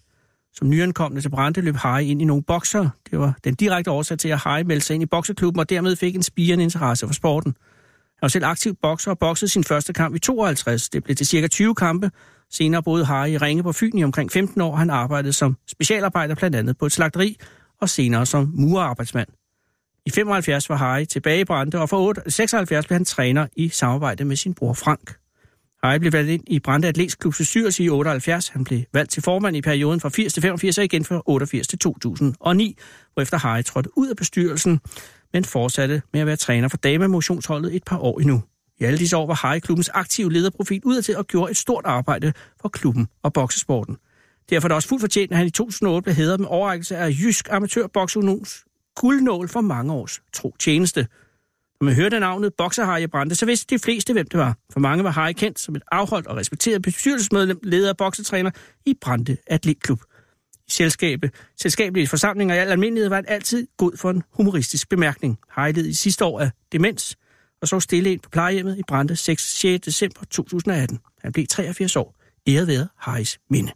Som nyankomne til Brande løb Harry ind i nogle bokser. Det var den direkte årsag til, at Harry meldte sig ind i bokseklubben og dermed fik en spirende interesse for sporten. Han var selv aktiv bokser og boksede sin første kamp i 52. Det blev til cirka 20 kampe. Senere boede Harry i Ringe på Fyn i omkring 15 år. Han arbejdede som specialarbejder blandt andet på et slagteri og senere som murerarbejdsmand. I 75 var Harry tilbage i Brande, og fra 76 blev han træner i samarbejde med sin bror Frank. Harry blev valgt ind i Brande Atletsklubs bestyrelse i 78. Han blev valgt til formand i perioden fra 80 til 85 og igen fra 88 til 2009, hvorefter Harry trådte ud af bestyrelsen, men fortsatte med at være træner for damemotionsholdet et par år endnu. I alle disse år var Harry klubbens aktive lederprofil udadtil og gjorde et stort arbejde for klubben og boksesporten. Derfor er det også fuldt fortjent, at han i 2008 blev hædret med overrækkelse af Jysk Amatørbokseunions guldnål for mange års tro tjeneste. Når man hørte navnet Bokser Brande, så vidste de fleste, hvem det var. For mange var Harry kendt som et afholdt og respekteret bestyrelsesmedlem, leder og boksetræner i Brande Atletklub. I selskabet, selskabelige forsamlinger i al almindelighed var han altid god for en humoristisk bemærkning. Harry led i sidste år af demens, og så stille ind på plejehjemmet i Brande 6. 6. december 2018. Han blev 83 år Æret været Harris minde.